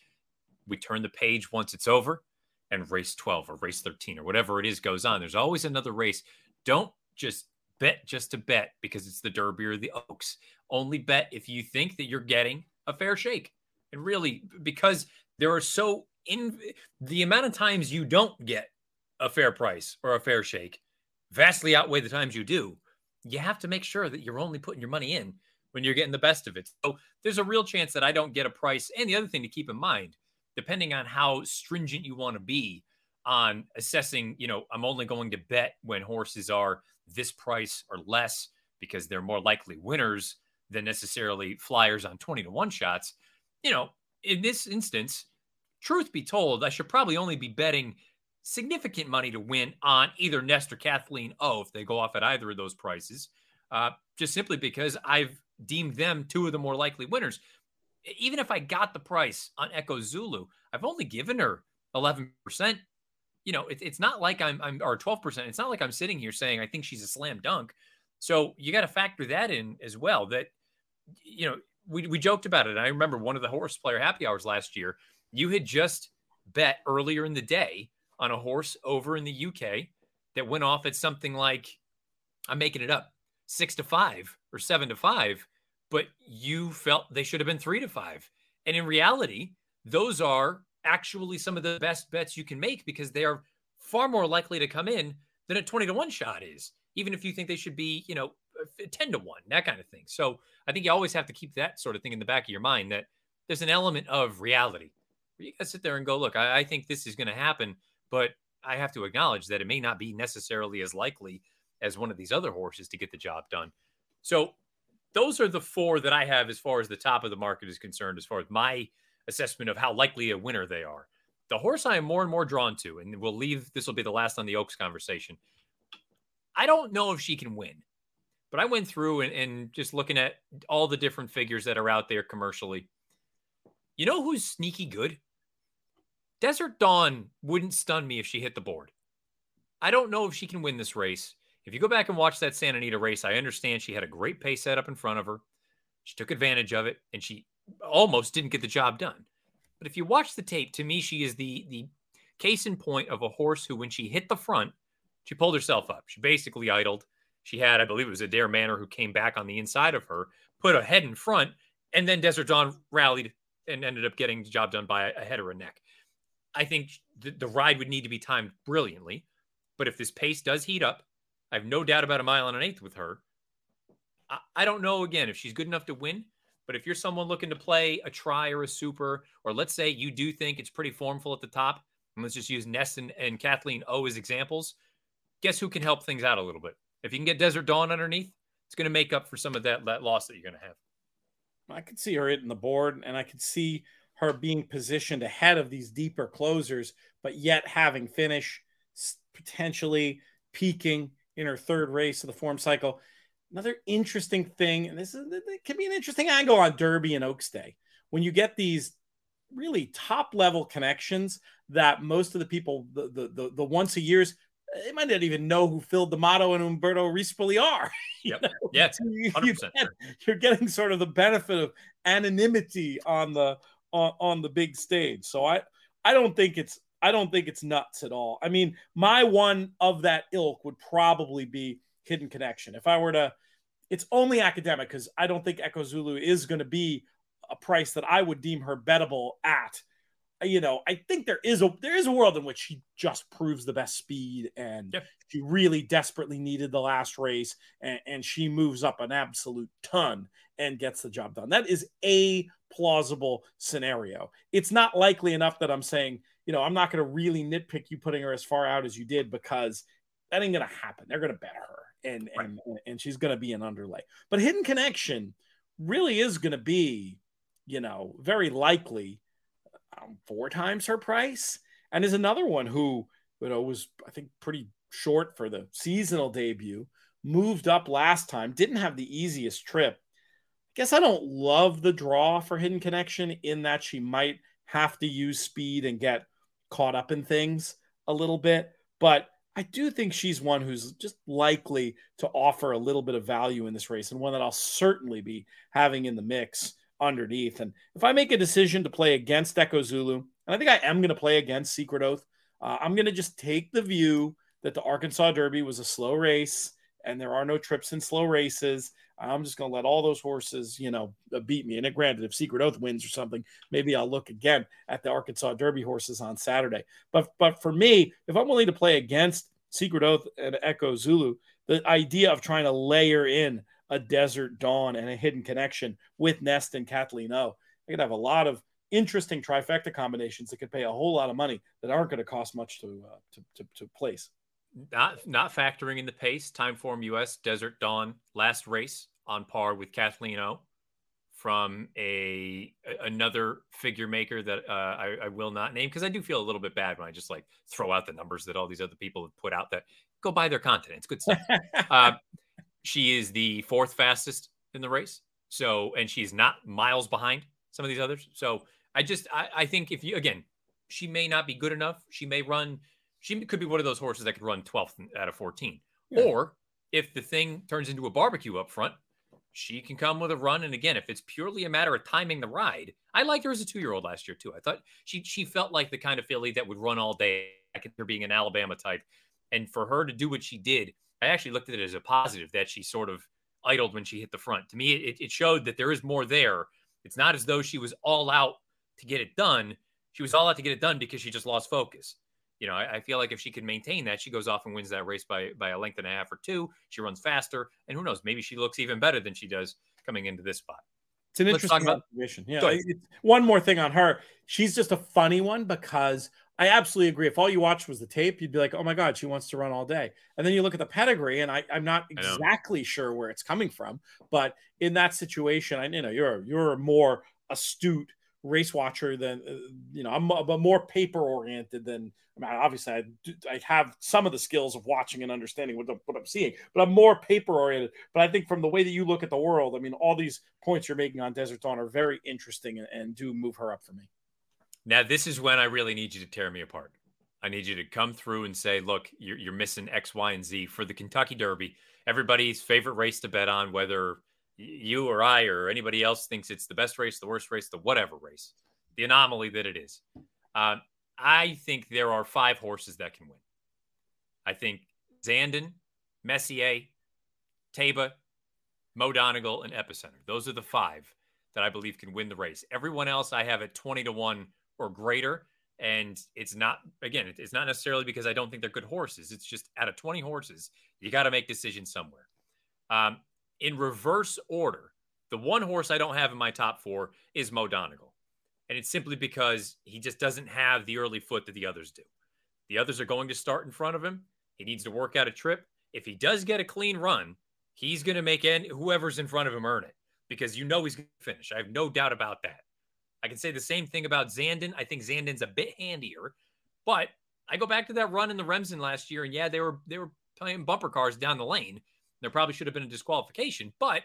we turn the page once it's over and race 12 or race 13 or whatever it is goes on. There's always another race. Don't just bet just to bet because it's the Derby or the Oaks. Only bet if you think that you're getting a fair shake. And really, because there are so in the amount of times you don't get a fair price or a fair shake vastly outweigh the times you do. You have to make sure that you're only putting your money in when you're getting the best of it. So there's a real chance that I don't get a price. And the other thing to keep in mind, depending on how stringent you want to be on assessing, you know, I'm only going to bet when horses are this price or less because they're more likely winners than necessarily flyers on 20 to 1 shots. You know, in this instance, truth be told, I should probably only be betting significant money to win on either Nest or Kathleen O if they go off at either of those prices, uh, just simply because I've deemed them two of the more likely winners. Even if I got the price on Echo Zulu, I've only given her 11%. You know, it, it's not like I'm, I'm, or 12%. It's not like I'm sitting here saying I think she's a slam dunk. So you got to factor that in as well. That, you know, we, we joked about it. I remember one of the horse player happy hours last year. You had just bet earlier in the day on a horse over in the UK that went off at something like, I'm making it up, six to five or seven to five, but you felt they should have been three to five. And in reality, those are actually some of the best bets you can make because they are far more likely to come in than a 20 to 1 shot is, even if you think they should be, you know, 10 to 1, that kind of thing. So I think you always have to keep that sort of thing in the back of your mind that there's an element of reality. You got to sit there and go, look, I, I think this is going to happen, but I have to acknowledge that it may not be necessarily as likely as one of these other horses to get the job done. So those are the four that I have as far as the top of the market is concerned, as far as my assessment of how likely a winner they are. The horse I am more and more drawn to, and we'll leave this will be the last on the Oaks conversation. I don't know if she can win, but I went through and, and just looking at all the different figures that are out there commercially. You know who's sneaky good? Desert Dawn wouldn't stun me if she hit the board. I don't know if she can win this race. If you go back and watch that Santa Anita race, I understand she had a great pace set up in front of her. She took advantage of it and she almost didn't get the job done. But if you watch the tape, to me, she is the the case in point of a horse who, when she hit the front, she pulled herself up. She basically idled. She had, I believe it was Adare Manor who came back on the inside of her, put a head in front, and then Desert Dawn rallied and ended up getting the job done by a head or a neck. I think the, the ride would need to be timed brilliantly. But if this pace does heat up, I have no doubt about a mile and an eighth with her. I, I don't know again if she's good enough to win, but if you're someone looking to play a try or a super, or let's say you do think it's pretty formful at the top, and let's just use Nest and, and Kathleen O as examples, guess who can help things out a little bit? If you can get Desert Dawn underneath, it's going to make up for some of that, that loss that you're going to have. I could see her hitting the board, and I could see her being positioned ahead of these deeper closers, but yet having finish potentially peaking in her third race of the form cycle. Another interesting thing, and this is it can be an interesting angle on Derby and Oaks Day when you get these really top level connections that most of the people, the the the, the once a years, they might not even know who Phil D'Amato and Umberto Rispoli are. [LAUGHS] Yep. Know? Yeah, you, you get, you're getting sort of the benefit of anonymity on the on, on the big stage. So I I don't think it's I don't think it's nuts at all. I mean, my one of that ilk would probably be Hidden Connection. If I were to, it's only academic because I don't think Echo Zulu is going to be a price that I would deem her bettable at. You know, I think there is a there is a world in which she just proves the best speed, and yep. she really desperately needed the last race, and, and she moves up an absolute ton and gets the job done. That is a plausible scenario. It's not likely enough that I'm saying, you know, I'm not going to really nitpick you putting her as far out as you did because that ain't going to happen. They're going to bet her and, right. and, and she's going to be an underlay. But Hidden Connection really is going to be, you know, very likely um, four times her price. And is another one who, you know, was, I think, pretty short for the seasonal debut, moved up last time, didn't have the easiest trip guess I don't love the draw for Hidden Connection in that she might have to use speed and get caught up in things a little bit. But I do think she's one who's just likely to offer a little bit of value in this race and one that I'll certainly be having in the mix underneath. And if I make a decision to play against Echo Zulu, and I think I am going to play against Secret Oath, uh, I'm going to just take the view that the Arkansas Derby was a slow race and there are no trips in slow races. I'm just going to let all those horses, you know, uh, beat me. And it granted, if Secret Oath wins or something, maybe I'll look again at the Arkansas Derby horses on Saturday. But but for me, if I'm willing to play against Secret Oath and Echo Zulu, the idea of trying to layer in a Desert Dawn and a Hidden Connection with Nest and Kathleen O, I could have a lot of interesting trifecta combinations that could pay a whole lot of money that aren't going to cost much to, uh, to, to, to place not not factoring in the pace, Timeform US Desert Dawn last race on par with Kathleen O from a another figure maker that uh, I, I, will not name because I do feel a little bit bad when I just like throw out the numbers that all these other people have put out. That go buy their content; it's good stuff. [LAUGHS] uh, she is the fourth fastest in the race, so and she's not miles behind some of these others. So I just I, I think if you again, she may not be good enough. She may run. She could be one of those horses that could run 12th out of 14. Yeah. Or if the thing turns into a barbecue up front, she can come with a run. And again, if it's purely a matter of timing the ride, I liked her as a two year old last year too. I thought she she felt like the kind of filly that would run all day. I could her being an Alabama type, and for her to do what she did, I actually looked at it as a positive that she sort of idled when she hit the front. To me, it, it showed that there is more there. It's not as though she was all out to get it done. She was all out to get it done because she just lost focus you know, I, I, feel like if she can maintain that, she goes off and wins that race by by a length and a half or two. She runs faster, and who knows, maybe she looks even better than she does coming into this spot. It's an interesting about, observation. Yeah. one more thing on her. She's just a funny one because I absolutely agree. If all you watched was the tape, you'd be like, oh my God, she wants to run all day. And then you look at the pedigree, and I, am not exactly sure where it's coming from. But in that situation, I you know you're you're more astute race watcher than uh, you know I'm, I'm more paper oriented than I mean, obviously I, I have some of the skills of watching and understanding what, the, what I'm seeing, but I'm more paper oriented. But I think from the way that you look at the world, I mean, all these points you're making on Desert Dawn are very interesting and, and do move her up for me. Now this is when I really need you to tear me apart. I need you to come through and say, look, you're, you're missing X, Y, and Z for the Kentucky Derby. Everybody's favorite race to bet on, whether you or I or anybody else thinks it's the best race, the worst race, the whatever race, the anomaly that it is. Uh, I think there are five horses that can win. I think Zandon, Messier, Taiba, Mo Donegal, and Epicenter. Those are the five that I believe can win the race. Everyone else I have at 20 to 1 or greater. And it's not, again, it's not necessarily because I don't think they're good horses. It's just out of 20 horses, you got to make decisions somewhere. Um, in reverse order, the one horse I don't have in my top four is Mo Donegal. And it's simply because he just doesn't have the early foot that the others do. The others are going to start in front of him. He needs to work out a trip. If he does get a clean run, he's going to make any, whoever's in front of him earn it because you know he's going to finish. I have no doubt about that. I can say the same thing about Zandon. I think Zandon's a bit handier, but I go back to that run in the Remsen last year, and yeah, they were they were playing bumper cars down the lane. There probably should have been a disqualification, but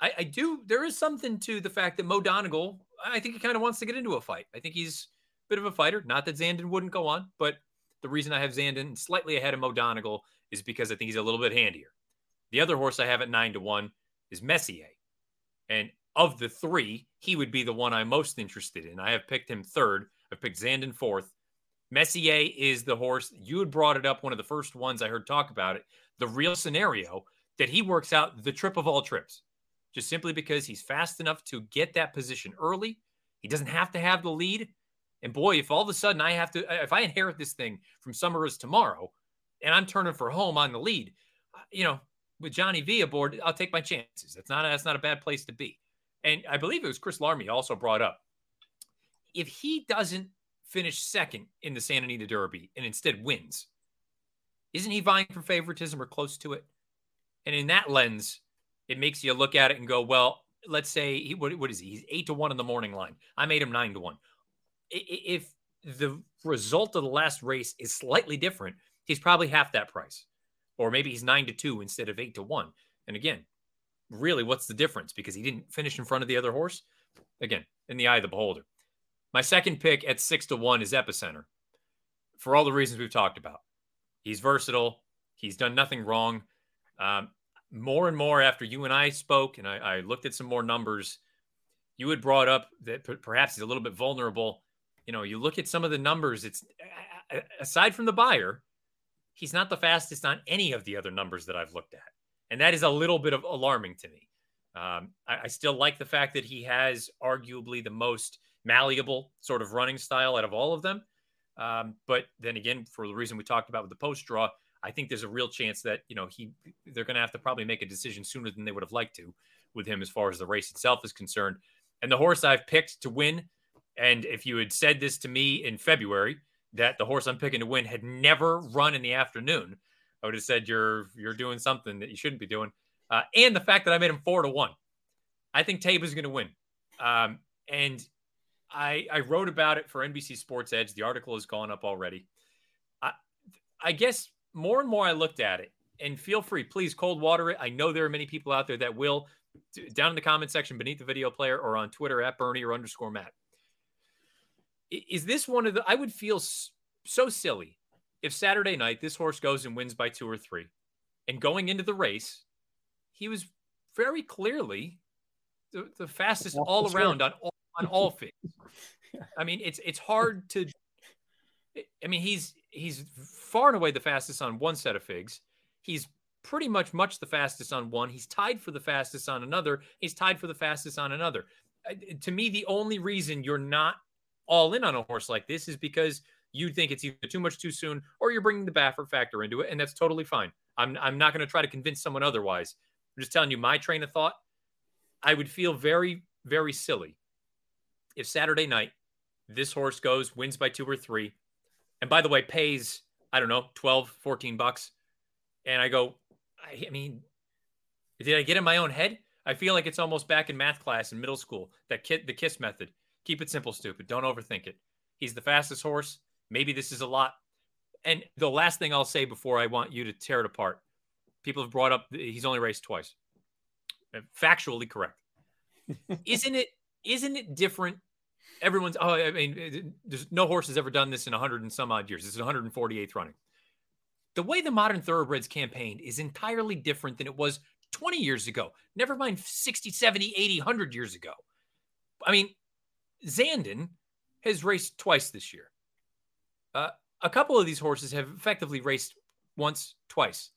I, I do. There is something to the fact that Mo Donegal, I think he kind of wants to get into a fight. I think he's a bit of a fighter. Not that Zandon wouldn't go on, but the reason I have Zandon slightly ahead of Mo Donegal is because I think he's a little bit handier. The other horse I have at nine to one is Messier. And of the three, he would be the one I'm most interested in. I have picked him third. I've picked Zandon fourth. Messier is the horse. You had brought it up, one of the first ones I heard talk about it. The real scenario that he works out the trip of all trips, just simply because he's fast enough to get that position early. He doesn't have to have the lead. And boy, if all of a sudden I have to, if I inherit this thing from Summers tomorrow and I'm turning for home on the lead, you know, with Johnny V aboard, I'll take my chances. That's not, that's not a bad place to be. And I believe it was Chris Larmey also brought up if he doesn't finish second in the Santa Anita Derby and instead wins, isn't he vying for favoritism or close to it? And in that lens, it makes you look at it and go, well, let's say he, what, what is he? He's eight to one in the morning line. I made him nine to one. If the result of the last race is slightly different, he's probably half that price, or maybe he's nine to two instead of eight to one. And again, really, what's the difference? Because he didn't finish in front of the other horse. Again, in the eye of the beholder. My second pick at six to one is Epicenter, for all the reasons we've talked about. He's versatile. He's done nothing wrong. Um, more and more after you and I spoke, and I, I, looked at some more numbers, you had brought up that perhaps he's a little bit vulnerable. You know, you look at some of the numbers, it's aside from the Beyer, he's not the fastest on any of the other numbers that I've looked at. And that is a little bit of alarming to me. Um, I, I still like the fact that he has arguably the most malleable sort of running style out of all of them. Um, but then again, for the reason we talked about with the post draw, I think there's a real chance that you know he they're going to have to probably make a decision sooner than they would have liked to with him as far as the race itself is concerned. And the horse I've picked to win, and if you had said this to me in February that the horse I'm picking to win had never run in the afternoon, I would have said you're you're doing something that you shouldn't be doing. Uh, and the fact that I made him four to one, I think Taiba's going to win. Um, and I I wrote about it for NBC Sports Edge. The article has gone up already. I I guess more and more I looked at it, and feel free, please cold water it. I know there are many people out there that will. Down in the comment section beneath the video player or on Twitter at Bernier underscore Matt. Is this one of the? I would feel so silly if Saturday night this horse goes and wins by two or three, and going into the race, he was very clearly the, the fastest all around on all, on all [LAUGHS] figs. I mean, it's it's hard to. I mean, he's he's far and away the fastest on one set of figs. He's pretty much much the fastest on one. He's tied for the fastest on another. He's tied for the fastest on another. To me, the only reason you're not all in on a horse like this is because you think it's either too much too soon or you're bringing the Baffert factor into it, and that's totally fine. I'm I'm not going to try to convince someone otherwise. I'm just telling you my train of thought. I would feel very very silly if Saturday night this horse goes wins by two or three, and by the way pays I don't know 12 14 bucks, and I go, I, I mean, did I get in my own head? I feel like it's almost back in math class in middle school. That kid, the kiss method. Keep it simple, stupid. Don't overthink it. He's the fastest horse. Maybe this is a lot. And the last thing I'll say before I want you to tear it apart people have brought up he's only raced twice. Factually correct. [LAUGHS] isn't it isn't it different? Everyone's oh I mean there's no horse has ever done this in 100 and some odd years. This is 148th running. The way the modern thoroughbreds campaigned is entirely different than it was 20 years ago. Never mind 60, 70, 80, 100 years ago. I mean, Zandon has raced twice this year. Uh, a couple of these horses have effectively raced once, twice.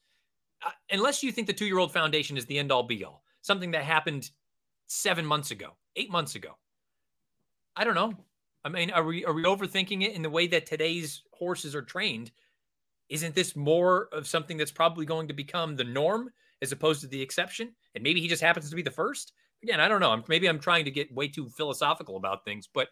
Uh, unless you think the two year old foundation is the end all be all, something that happened seven months ago, eight months ago. I don't know. I mean, are we are we overthinking it in the way that today's horses are trained? Isn't this more of something that's probably going to become the norm as opposed to the exception? And maybe he just happens to be the first. Again, I don't know. Maybe I'm trying to get way too philosophical about things, but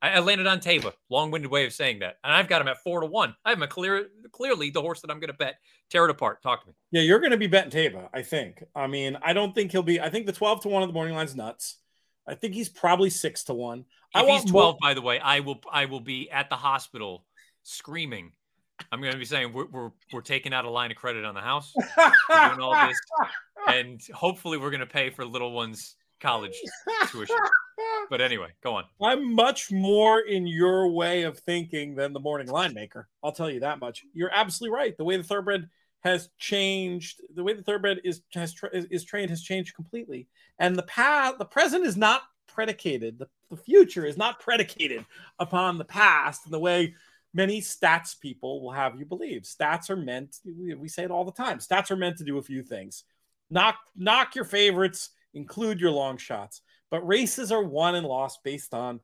I, I landed on Taiba. Long-winded way of saying that, and I've got him at four to one. I have him clear, clearly the horse that I'm going to bet. Tear it apart. Talk to me. Yeah, you're going to be betting Taiba. I think. I mean, I don't think he'll be. I think the twelve to one of the morning line's nuts. I think he's probably six to one. If I he's twelve, more- by the way, I will. I will be at the hospital screaming. I'm going to be saying we're, we're, we're taking out a line of credit on the house. We're doing all this, [LAUGHS] and hopefully we're going to pay for little ones' college tuition. But anyway, go on. I'm much more in your way of thinking than the morning line maker. I'll tell you that much. You're absolutely right. The way the thoroughbred has changed, the way the thoroughbred is has is, is trained has changed completely. And the past, the present is not predicated. The, the future is not predicated upon the past in the way many stats people will have you believe. Stats are meant, we, we say it all the time. Stats are meant to do a few things. Knock knock your favorites, include your long shots. But races are won and lost based on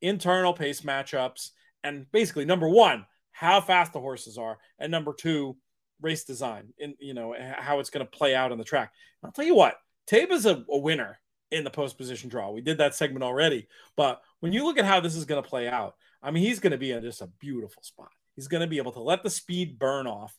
internal pace matchups and basically number one, how fast the horses are, and number two, race design and you know how it's going to play out on the track. I'll tell you what, Taiba's a, a winner in the post position draw. We did that segment already, but when you look at how this is going to play out, I mean, he's going to be in just a beautiful spot. He's going to be able to let the speed burn off.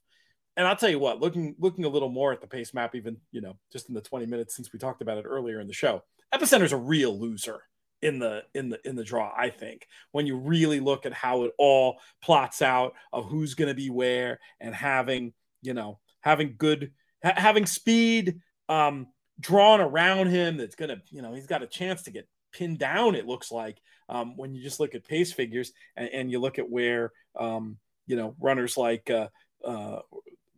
And I'll tell you what, looking looking a little more at the pace map, even you know, just in the 20 minutes since we talked about it earlier in the show, Epicenter's a real loser in the in the in the draw i think when you really look at how it all plots out of who's going to be where and having you know having good ha- having speed um drawn around him that's going to you know he's got a chance to get pinned down it looks like um when you just look at pace figures and, and you look at where um you know runners like uh uh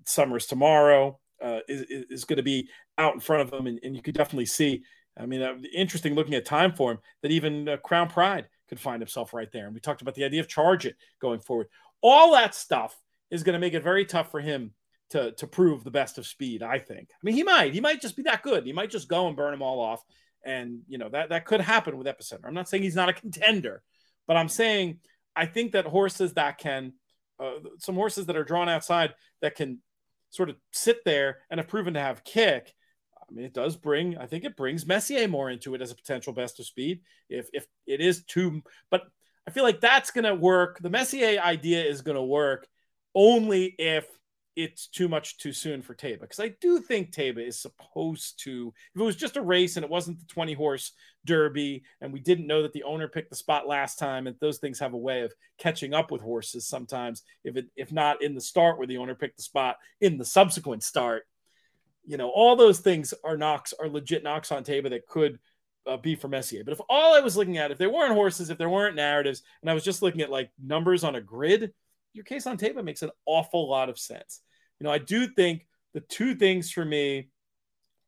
summers tomorrow uh, is, is going to be out in front of them and, and you could definitely see I mean, uh, interesting looking at Timeform that even uh, Crown Pride could find himself right there. And we talked about the idea of charge it going forward. All that stuff is going to make it very tough for him to to prove the best of speed. I think. I mean, he might. He might just be that good. He might just go and burn them all off. And you know that that could happen with Epicenter. I'm not saying he's not a [LAUGHS] contender, but I'm saying I think that horses that can, uh, some horses that are drawn outside that can sort of sit there and have proven to have kick I mean, it does bring. I think it brings Messier more into it as a potential best of speed. If if it is too, but I feel like that's going to work. The Messier idea is going to work only if it's too much too soon for Taiba because I do think Taiba is supposed to. If it was just a race and it wasn't the 20 horse Derby, and we didn't know that the owner picked the spot last time, and those things have a way of catching up with horses sometimes. If it if not in the start where the owner picked the spot, in the subsequent start, you know, all those things are knocks are legit knocks on Taiba that could uh, be for Messier. But if all I was looking at, if there weren't horses, if there weren't narratives, and I was just looking at like numbers on a grid, your case on Taiba makes an awful lot of sense. You know, I do think the two things for me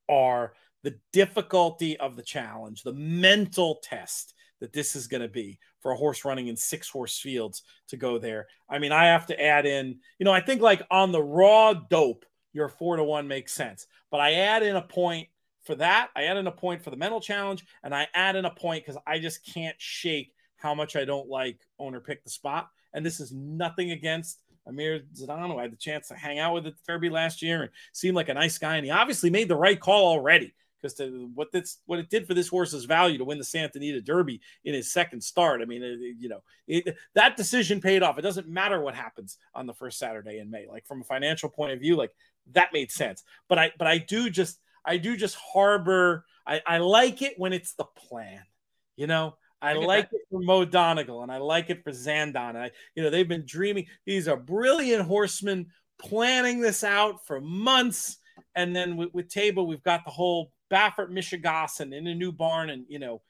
are the difficulty of the challenge, the mental test that this is going to be for a horse running in six horse fields to go there. I mean, I have to add in, you know, I think like on the raw dope, your four to one makes sense, but I add in a point for that. I add in a point for the mental challenge, and I add in a point because I just can't shake how much I don't like owner pick the spot. And this is nothing against Amir Zedan. I had the chance to hang out with at the Derby last year and seemed like a nice guy. And he obviously made the right call already because what this what it did for this horse's value to win the Santa Anita Derby in his second start. I mean, it, you know, it, that decision paid off. It doesn't matter what happens on the first Saturday in May. Like from a financial point of view, like that made sense. But I but I do just I do just harbor. I, I like it when it's the plan. You know, I like that. it for Mo Donegal and I like it for Zandon. I, you know, they've been dreaming. These are brilliant horsemen planning this out for months. And then with, with Taiba, we've got the whole Baffert Michigasson in a new barn, and you know,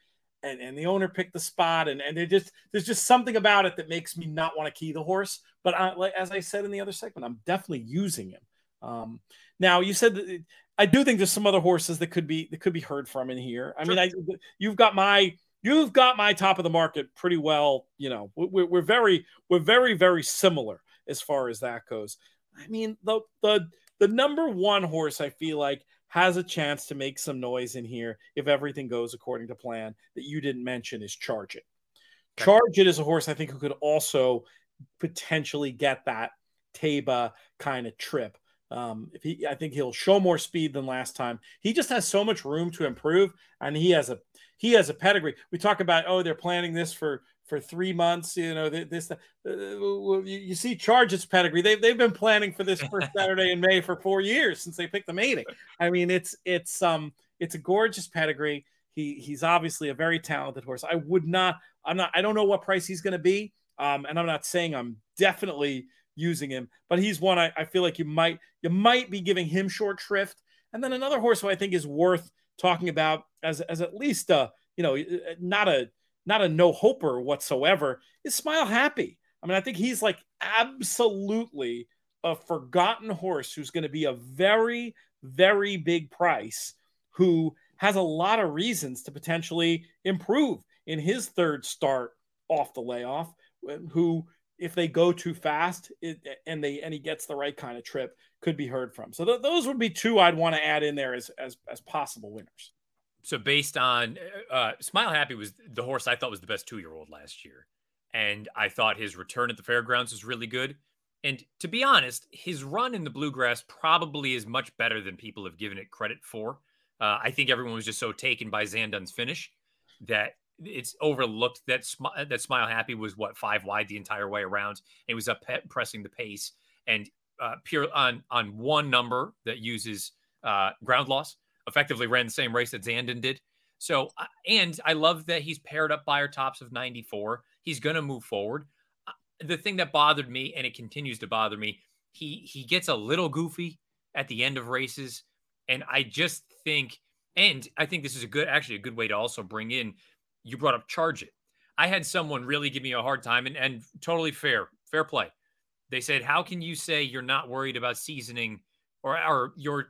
and, and the owner picked the spot, and and just there's just something about it that makes me not want to key the horse. But I, like as I said in the other segment, I'm definitely using him. Um, now you said that I do think there's some other horses that could be that could be heard from in here. I sure. mean, I you've got my you've got my top of the market pretty well. You know, we're, we're very, we're very, very similar as far as that goes. I mean, the the the number one horse I feel like has a chance to make some noise in here if everything goes according to plan that you didn't mention is Charge It. Okay. Charge It is a horse I think who could also potentially get that Taiba kind of trip. Um, if he, I think he'll show more speed than last time. He just has so much room to improve, and he has a he has a pedigree. We talk about oh they're planning this for for three months. You know this. Uh, you, you see, Charge's pedigree. They've they've been planning for this first [LAUGHS] Saturday in May for four years since they picked the mating. I mean, it's it's um it's a gorgeous pedigree. He he's obviously a very talented horse. I would not. I'm not. I don't know what price he's going to be. Um, and I'm not saying I'm definitely using him, but he's one I, I feel like you might you might be giving him short shrift. And then another horse who I think is worth talking about as as at least a you know not a not a no hoper whatsoever is Smile Happy. I mean, I think he's like absolutely a forgotten horse who's going to be a very very big price who has a lot of reasons to potentially improve in his third start off the layoff who if they go too fast it, and they and he gets the right kind of trip could be heard from. So th- those would be two I'd want to add in there as as as possible winners. So based on uh, uh Smile Happy was the horse I thought was the best two year old last year, and I thought his return at the fairgrounds was really good. And to be honest, his run in the bluegrass probably is much better than people have given it credit for. Uh, I think everyone was just so taken by Zandon's finish that it's overlooked that Sm- that Smile Happy was what five wide the entire way around. It was up pressing the pace and uh, pure on on one number that uses uh, ground loss effectively ran the same race that Zandon did. So uh, and I love that he's paired up by our tops of 94. He's going to move forward. Uh, the thing that bothered me and it continues to bother me, he he gets a little goofy at the end of races and I just think and I think this is a good actually a good way to also bring in you brought up charge it. I had someone really give me a hard time and, and totally fair, fair play. They said, How can you say you're not worried about seasoning or, or you're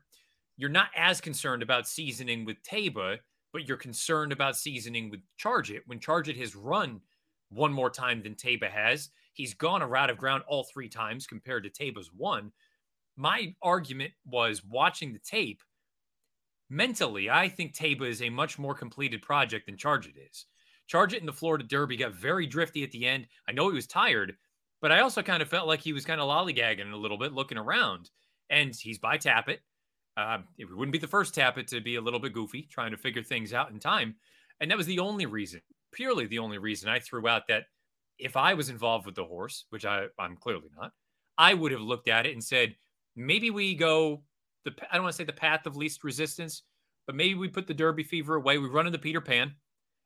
you're not as concerned about seasoning with Taiba, but you're concerned about seasoning with Charge It when Charge It has run one more time than Taiba has. He's gone a route of ground all three times compared to Taiba's one. My argument was watching the tape mentally, I think Taiba is a much more completed project than Charge It is. Charge It in the Florida Derby got very drifty at the end. I know he was tired, but I also kind of felt like he was kind of lollygagging a little bit, looking around. And he's by Tapit. Uh, it wouldn't be the first Tapit to be a little bit goofy, trying to figure things out in time. And that was the only reason, purely the only reason I threw out that if I was involved with the horse, which I, I'm clearly not, I would have looked at it and said, maybe we go the I don't want to say the path of least resistance, but maybe we put the Derby fever away. We run into Peter Pan,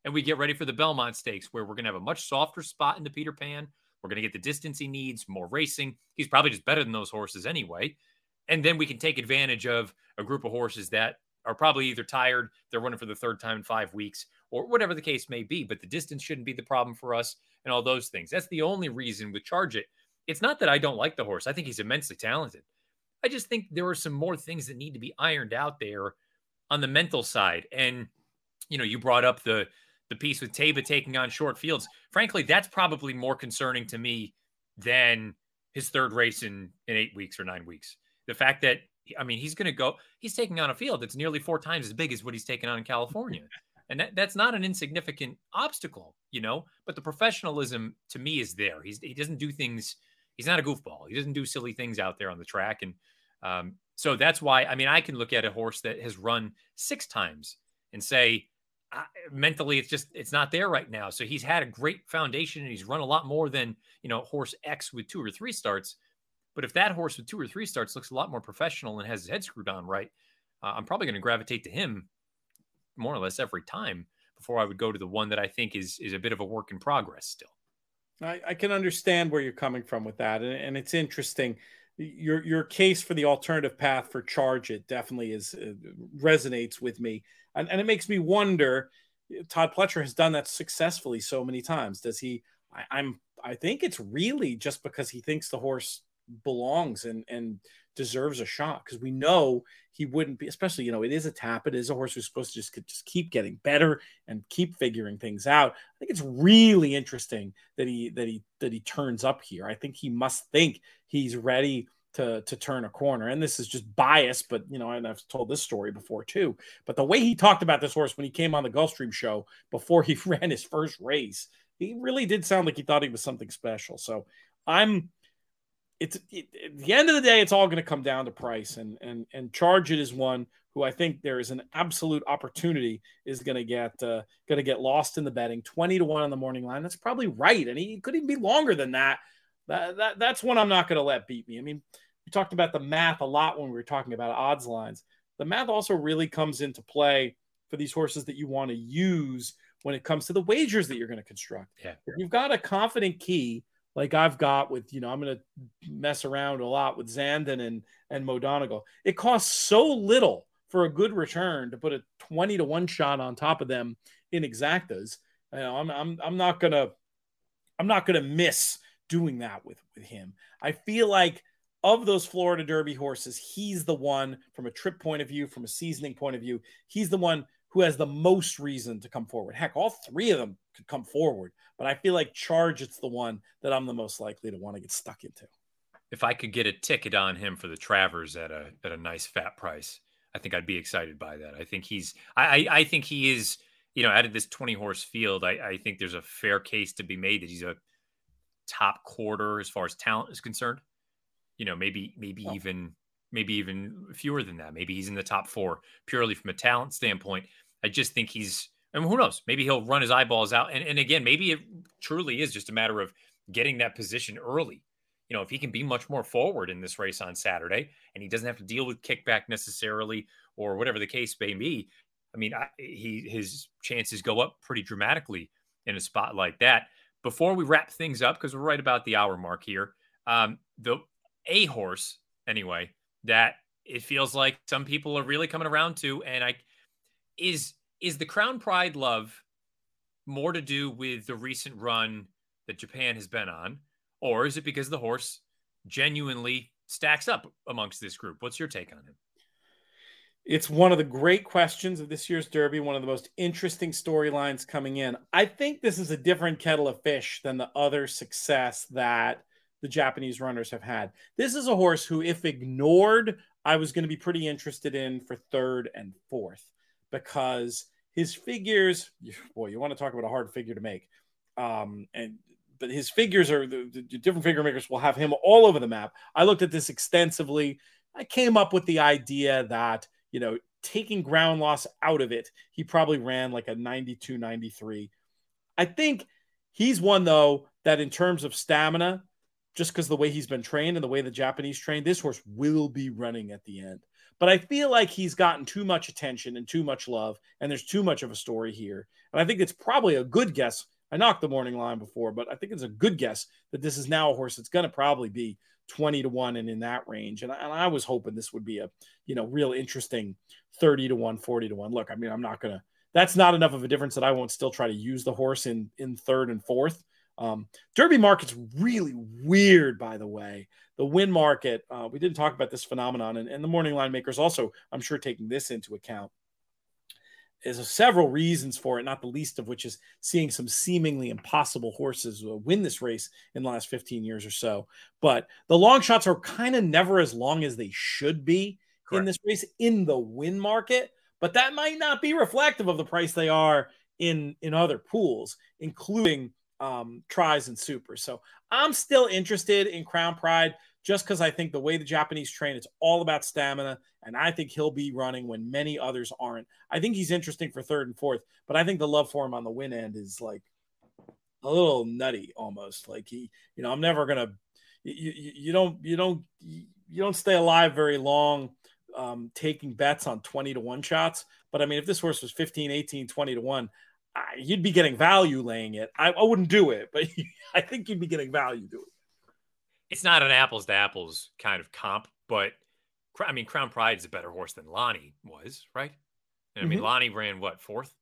and we get ready for the Belmont Stakes, where we're going to have a much softer spot in the Peter Pan. We're going to get the distance he needs, more racing. He's probably just better than those horses anyway. And then we can take advantage of a group of horses that are probably either tired, they're running for the third time in five weeks, or whatever the case may be. But the distance shouldn't be the problem for us and all those things. That's the only reason with Charge It. It's not that I don't like the horse. I think he's immensely talented. I just think there are some more things that need to be ironed out there on the mental side. And, you know, you brought up the the piece with Taiba taking on short fields. Frankly, that's probably more concerning to me than his third race in, in eight weeks or nine weeks. The fact that I mean, he's going to go. He's taking on a field that's nearly four times as big as what he's taken on in California, [LAUGHS] and that, that's not an insignificant obstacle, you know. But the professionalism to me is there. He's he doesn't do things. He's not a goofball. He doesn't do silly things out there on the track, and um, so that's why. I mean, I can look at a horse that has run six times and say, mentally, it's just it's not there right now. So he's had a great foundation, and he's run a lot more than you know horse X with two or three starts but if that horse with two or three starts looks a lot more professional and has his head screwed on right, uh, I'm probably going to gravitate to him more or less every time before I would go to the one that I think is is a bit of a work in progress still. I, I can understand where you're coming from with that, and, and, it's interesting. Your your case for the alternative path for charge it definitely is uh, resonates with me, and, and it makes me wonder. Todd Pletcher has done that successfully so many times. Does he? I, I'm I think it's really just because he thinks the horse belongs and and deserves a shot because we know he wouldn't be especially you know it is a tap it is a horse who's supposed to just just keep getting better and keep figuring things out. I think it's really interesting that he that he that he turns up here. I think he must think he's ready to to turn a corner. And this is just bias but you know and i've told this story before too. But the way he talked about this horse when he came on the gulfstream show before he [LAUGHS] ran his first race he really did sound like he thought he was something special. So i'm it's it, at the end of the day, it's all going to come down to price, and and and Charge It is one who I think there is an absolute opportunity is going to get uh, going to get lost in the betting. Twenty to one on the morning line. That's probably right, and he could even be longer than that. That, that that's one I'm not going to let beat me. I mean, we talked about the math a lot when we were talking about odds lines. The math also really comes into play for these horses that you want to use when it comes to the wagers that you're going to construct. Yeah. If you've got a confident key like I've got with, you know, I'm going to mess around a lot with Zandon and, and Mo Donegal. It costs so little for a good return to put a 20 to one shot on top of them in exactas. You know, I'm, I'm, I'm not going to, I'm not going to miss doing that with, with him. I feel like of those Florida Derby horses, he's the one from a trip point of view, from a seasoning point of view, he's the one who has the most reason to come forward. Heck, all three of them could come forward, but I feel like Charge it's the one that I'm the most likely to want to get stuck into. If I could get a ticket on him for the Travers at a at a nice fat price, I think I'd be excited by that. I think he's I I think he is, you know, out of this 20 horse field, I, I think there's a fair case to be made that he's a top quarter as far as talent is concerned. You know, maybe maybe oh. even maybe even fewer than that. Maybe he's in the top four purely from a talent standpoint. I just think he's, Mean, who knows? Maybe he'll run his eyeballs out. And, and again, maybe it truly is just a matter of getting that position early. You know, if he can be much more forward in this race on Saturday and he doesn't have to deal with kickback necessarily or whatever the case may be, I mean, I, he his chances go up pretty dramatically in a spot like that. Before we wrap things up, because we're right about the hour mark here, um, the a horse anyway that it feels like some people are really coming around to, and I is is the Crown Pride love more to do with the recent run that Japan has been on, or is it because the horse genuinely stacks up amongst this group? What's your take on him? It's one of the great questions of this year's Derby, one of the most interesting storylines coming in. I think this is a different kettle of fish than the other success that the Japanese runners have had. This is a horse who, if ignored, I was going to be pretty interested in for third and fourth because his figures, boy, you want to talk about a hard figure to make. Um, and but his figures are the, the, different figure makers will have him all over the map. I looked at this extensively. I came up with the idea that, you know, taking ground loss out of it, he probably ran like a 92, 93. I think he's one, though, that in terms of stamina, just because the way he's been trained and the way the Japanese trained, this horse will be running at the end. But I feel like he's gotten too much attention and too much love, and there's too much of a story here. And I think it's probably a good guess. I knocked the morning line before, but I think it's a good guess that this is now a horse that's going to probably be 20 to 1 and in that range. And I, and I was hoping this would be a, you know, real interesting 30 to 1, 40 to 1. Look, I mean, I'm not going to, that's not enough of a difference that I won't still try to use the horse in, in third and fourth. Um, Derby market's really weird, by the way. The win market, uh, we didn't talk about this phenomenon, and, and the morning line makers also, I'm sure, taking this into account. There's several reasons for it, not the least of which is seeing some seemingly impossible horses win this race in the last 15 years or so. But the long shots are kind of never as long as they should be Correct. in this race in the win market, but that might not be reflective of the price they are in in other pools, including um, tries and supers. So I'm still interested in Crown Pride just because I think the way the Japanese train, it's all about stamina. And I think he'll be running when many others aren't. I think he's interesting for third and fourth, but I think the love for him on the win end is like a little nutty almost. Like he, you know, I'm never going to, you, you, don't, you don't, you don't stay alive very long um, taking bets on 20 to 1 shots. But I mean, if this horse was 15, 18, 20 to 1, I, you'd be getting value laying it. I, I wouldn't do it, but [LAUGHS] I think you'd be getting value doing it it's not an apples to apples kind of comp, but I mean, Crown Pride is a better horse than Lani was, right? I mean, mm-hmm. Lani ran what fourth,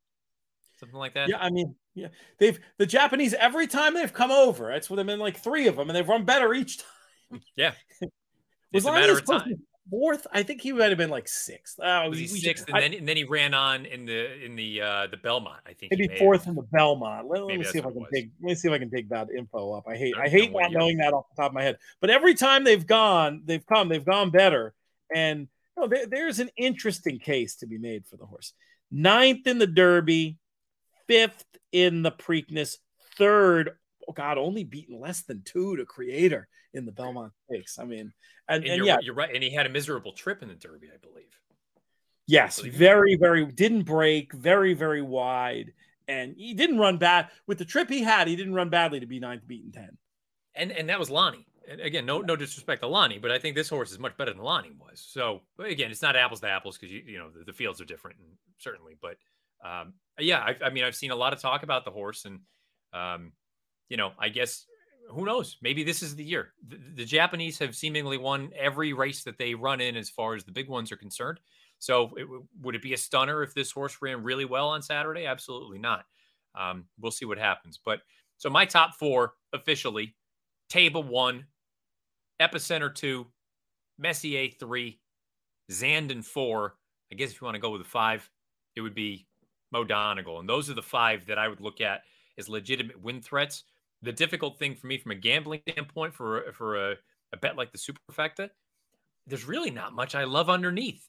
something like that. Yeah, I mean, yeah, they've the Japanese every time they've come over. It's in like three of them, and they've run better each time. Yeah, [LAUGHS] it's a matter of time fourth. I think he might have been like sixth. Oh, was he sixth, and, then, and then he ran on in the in the uh the Belmont. I think maybe fourth in the Belmont. Let, let me see if I can dig. Let me see if I can dig that info up. I hate I hate not knowing that off the top of my head. But every time they've gone, they've come, they've gone better. And you know, there, there's an interesting case to be made for the horse. Ninth in the Derby, fifth in the Preakness, third oh God, only beaten less than two to Creator in the Belmont Stakes. I mean, and, and, and you're, yeah, you're right. And he had a miserable trip in the Derby, I believe. Yes, very, very didn't break, very, very wide, and he didn't run bad with the trip he had. He didn't run badly to be ninth, beaten ten. And and that was Lani. And again, no no disrespect to Lani, but I think this horse is much better than Lani was. So again, it's not apples to apples because you you know the, the, fields are different, and certainly. But um, yeah, I, I, mean, I've seen a lot of talk about the horse, and um, you know, I guess who knows? Maybe this is the year. The, the, Japanese have seemingly won every race that they run in as far as the big ones are concerned. So, it, would it be a stunner if this horse ran really well on Saturday? Absolutely not. Um, we'll see what happens. But so my top four officially Taiba one, Epicenter two, Messier three, Zandon four. I guess if you want to go with a five, it would be Mo Donegal. And those are the five that I would look at as legitimate win threats the difficult thing for me from a gambling standpoint for for a, a bet like the superfecta, there's really not much I love underneath.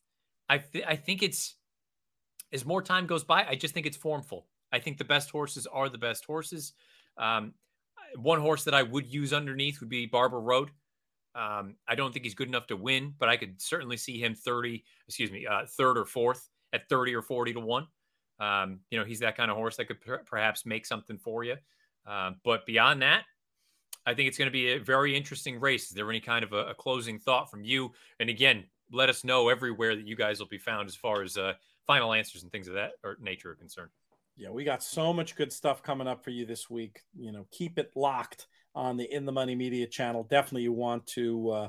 I th- I think it's as more time goes by, I just think it's formful. I think the best horses are the best horses. Um, one horse that I would use underneath would be Barber Road. Um, I don't think he's good enough to win, but I could certainly see him 30, excuse me, uh, third or fourth at 30 or 40 to one. Um, you know, he's that kind of horse that could per- perhaps make something for you. Uh, but beyond that, I think it's going to be a very interesting race. Is there any kind of a, a, closing thought from you? And again, let us know everywhere that you guys will be found as far as uh, final answers and things of that or nature are concerned. Yeah, we got so much good stuff coming up for you this week. You know, keep it locked on the In the Money Media channel. Definitely, you want to uh,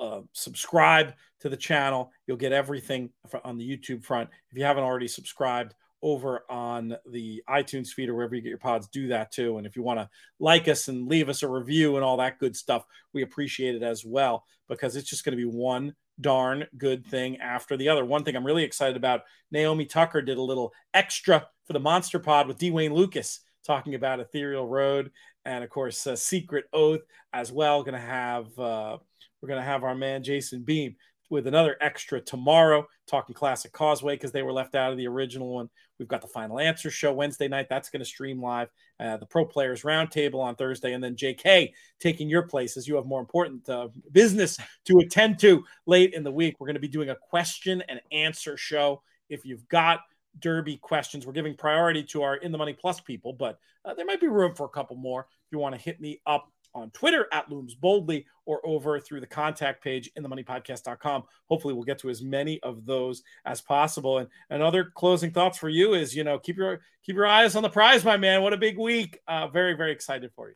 uh, subscribe to the channel. You'll get everything on the YouTube front. If you haven't already subscribed, over on the iTunes feed or wherever you get your pods, do that too. And if you want to like us and leave us a review and all that good stuff, we appreciate it as well because it's just going to be one darn good thing after the other. One thing I'm really excited about Naomi Tucker did a little extra for the Monster Pod with D. Wayne Lukas talking about Ethereal Road and, of course, Secret Oath as well. Going to have, uh, we're going to have our man Jason Beam with another extra tomorrow, talking Classic Causeway because they were left out of the original one. We've got the Final Answer show Wednesday night. That's going to stream live. Uh, the Pro Players Roundtable on Thursday. And then JK taking your place as you have more important uh, business to attend to late in the week. We're going to be doing a question and answer show. If you've got Derby questions, we're giving priority to our In the Money Plus people, but uh, there might be room for a couple more. If you want to hit me up on Twitter at Looms Boldly or over through the contact page in the moneypodcast.com. Hopefully, we'll get to as many of those as possible. And another closing thoughts for you is, you know, keep your keep your eyes on the prize, my man. What a big week. Uh, very, very excited for you.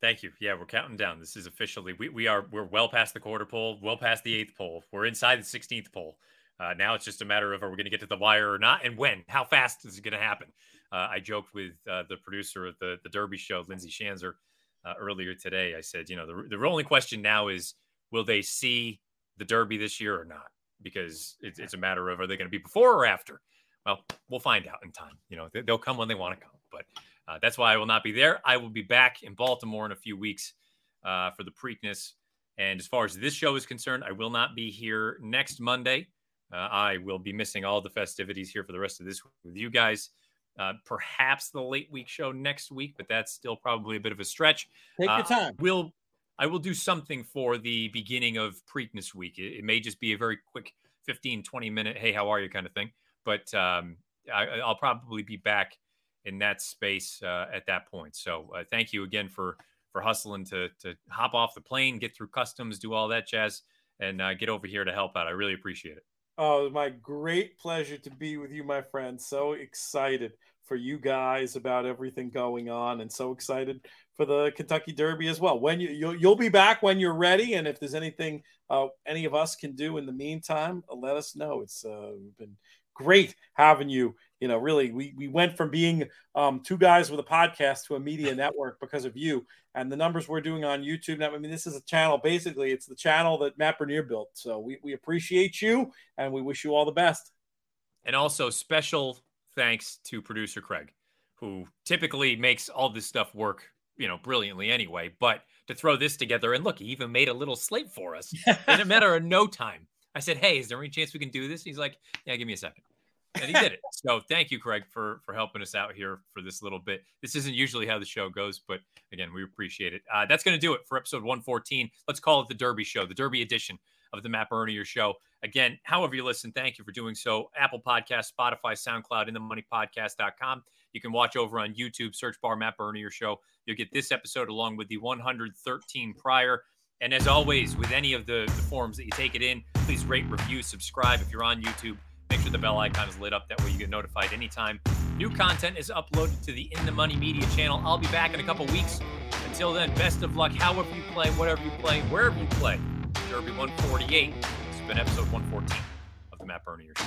Thank you. Yeah, we're counting down. This is officially we, we are we're well past the quarter pole, well past the eighth pole. We're inside the 16th pole. Uh, now it's just a matter of are we going to get to the wire or not, and when? How fast is it going to happen? Uh, I joked with uh, the producer of the the Derby show, Lindsay Schanzer, uh, earlier today. I said, you know, the the only question now is will they see the Derby this year or not? Because it's, it's a matter of are they going to be before or after? Well, we'll find out in time. You know, they, will come when they want to come, but uh, that's why I will not be there. I will be back in Baltimore in a few weeks uh, for the Preakness. And as far as this show is concerned, I will not be here next Monday. Uh, I will be missing all the festivities here for the rest of this week with you guys. Uh, perhaps the late week show next week, but that's still probably a bit of a stretch. Take your uh, time. We'll I will do something for the beginning of Preakness week. It, it, may just be a very quick 15, 20 minute, hey, how are you kind of thing. But um, I, will probably be back in that space uh, at that point. So uh, thank you again for for hustling to to hop off the plane, get through customs, do all that jazz, and uh, get over here to help out. I really appreciate it. Oh, my great pleasure to be with you, my friend. So excited for you guys about everything going on, and so excited for the Kentucky Derby as well. When you you'll, you'll be back when you're ready, and if there's anything uh, any of us can do in the meantime, let us know. It's uh, been great having you. You know, really, we we went from being um, two guys with a podcast to a media [LAUGHS] network because of you and the numbers we're doing on YouTube. Now, I mean, this is a channel. Basically, it's the channel that Matt Bernier built. So we we appreciate you and we wish you all the best. And also special thanks to producer Craig, who typically makes all this stuff work, you know, brilliantly anyway. But to throw this together and look, he even made a little slate for us [LAUGHS] in a matter of no time. I said, "Hey, is there any chance we can do this?" He's like, "Yeah, give me a second. And he did it. [LAUGHS] so thank you, Craig, for for helping us out here for this little bit. This isn't usually how the show goes, but again, we appreciate it. Uh, that's going to do it for episode 114. Let's call it the Derby Show, the Derby edition of the Matt Bernier Show. Again, however you listen, thank you for doing so. Apple Podcast, Spotify, SoundCloud, in the moneypodcast.com. You can watch over on YouTube, search bar Matt Bernier Show. You'll get this episode along with the 113 prior. And as always, with any of the, the forms that you take it in, please rate, review, subscribe if you're on YouTube. Make sure the bell icon is lit up. That way you get notified anytime new content is uploaded to the In the Money Media channel. I'll be back in a couple weeks. Until then, best of luck, however you play, whatever you play, wherever you play. Derby 148. This has been episode 114 of the Matt Bernier Show.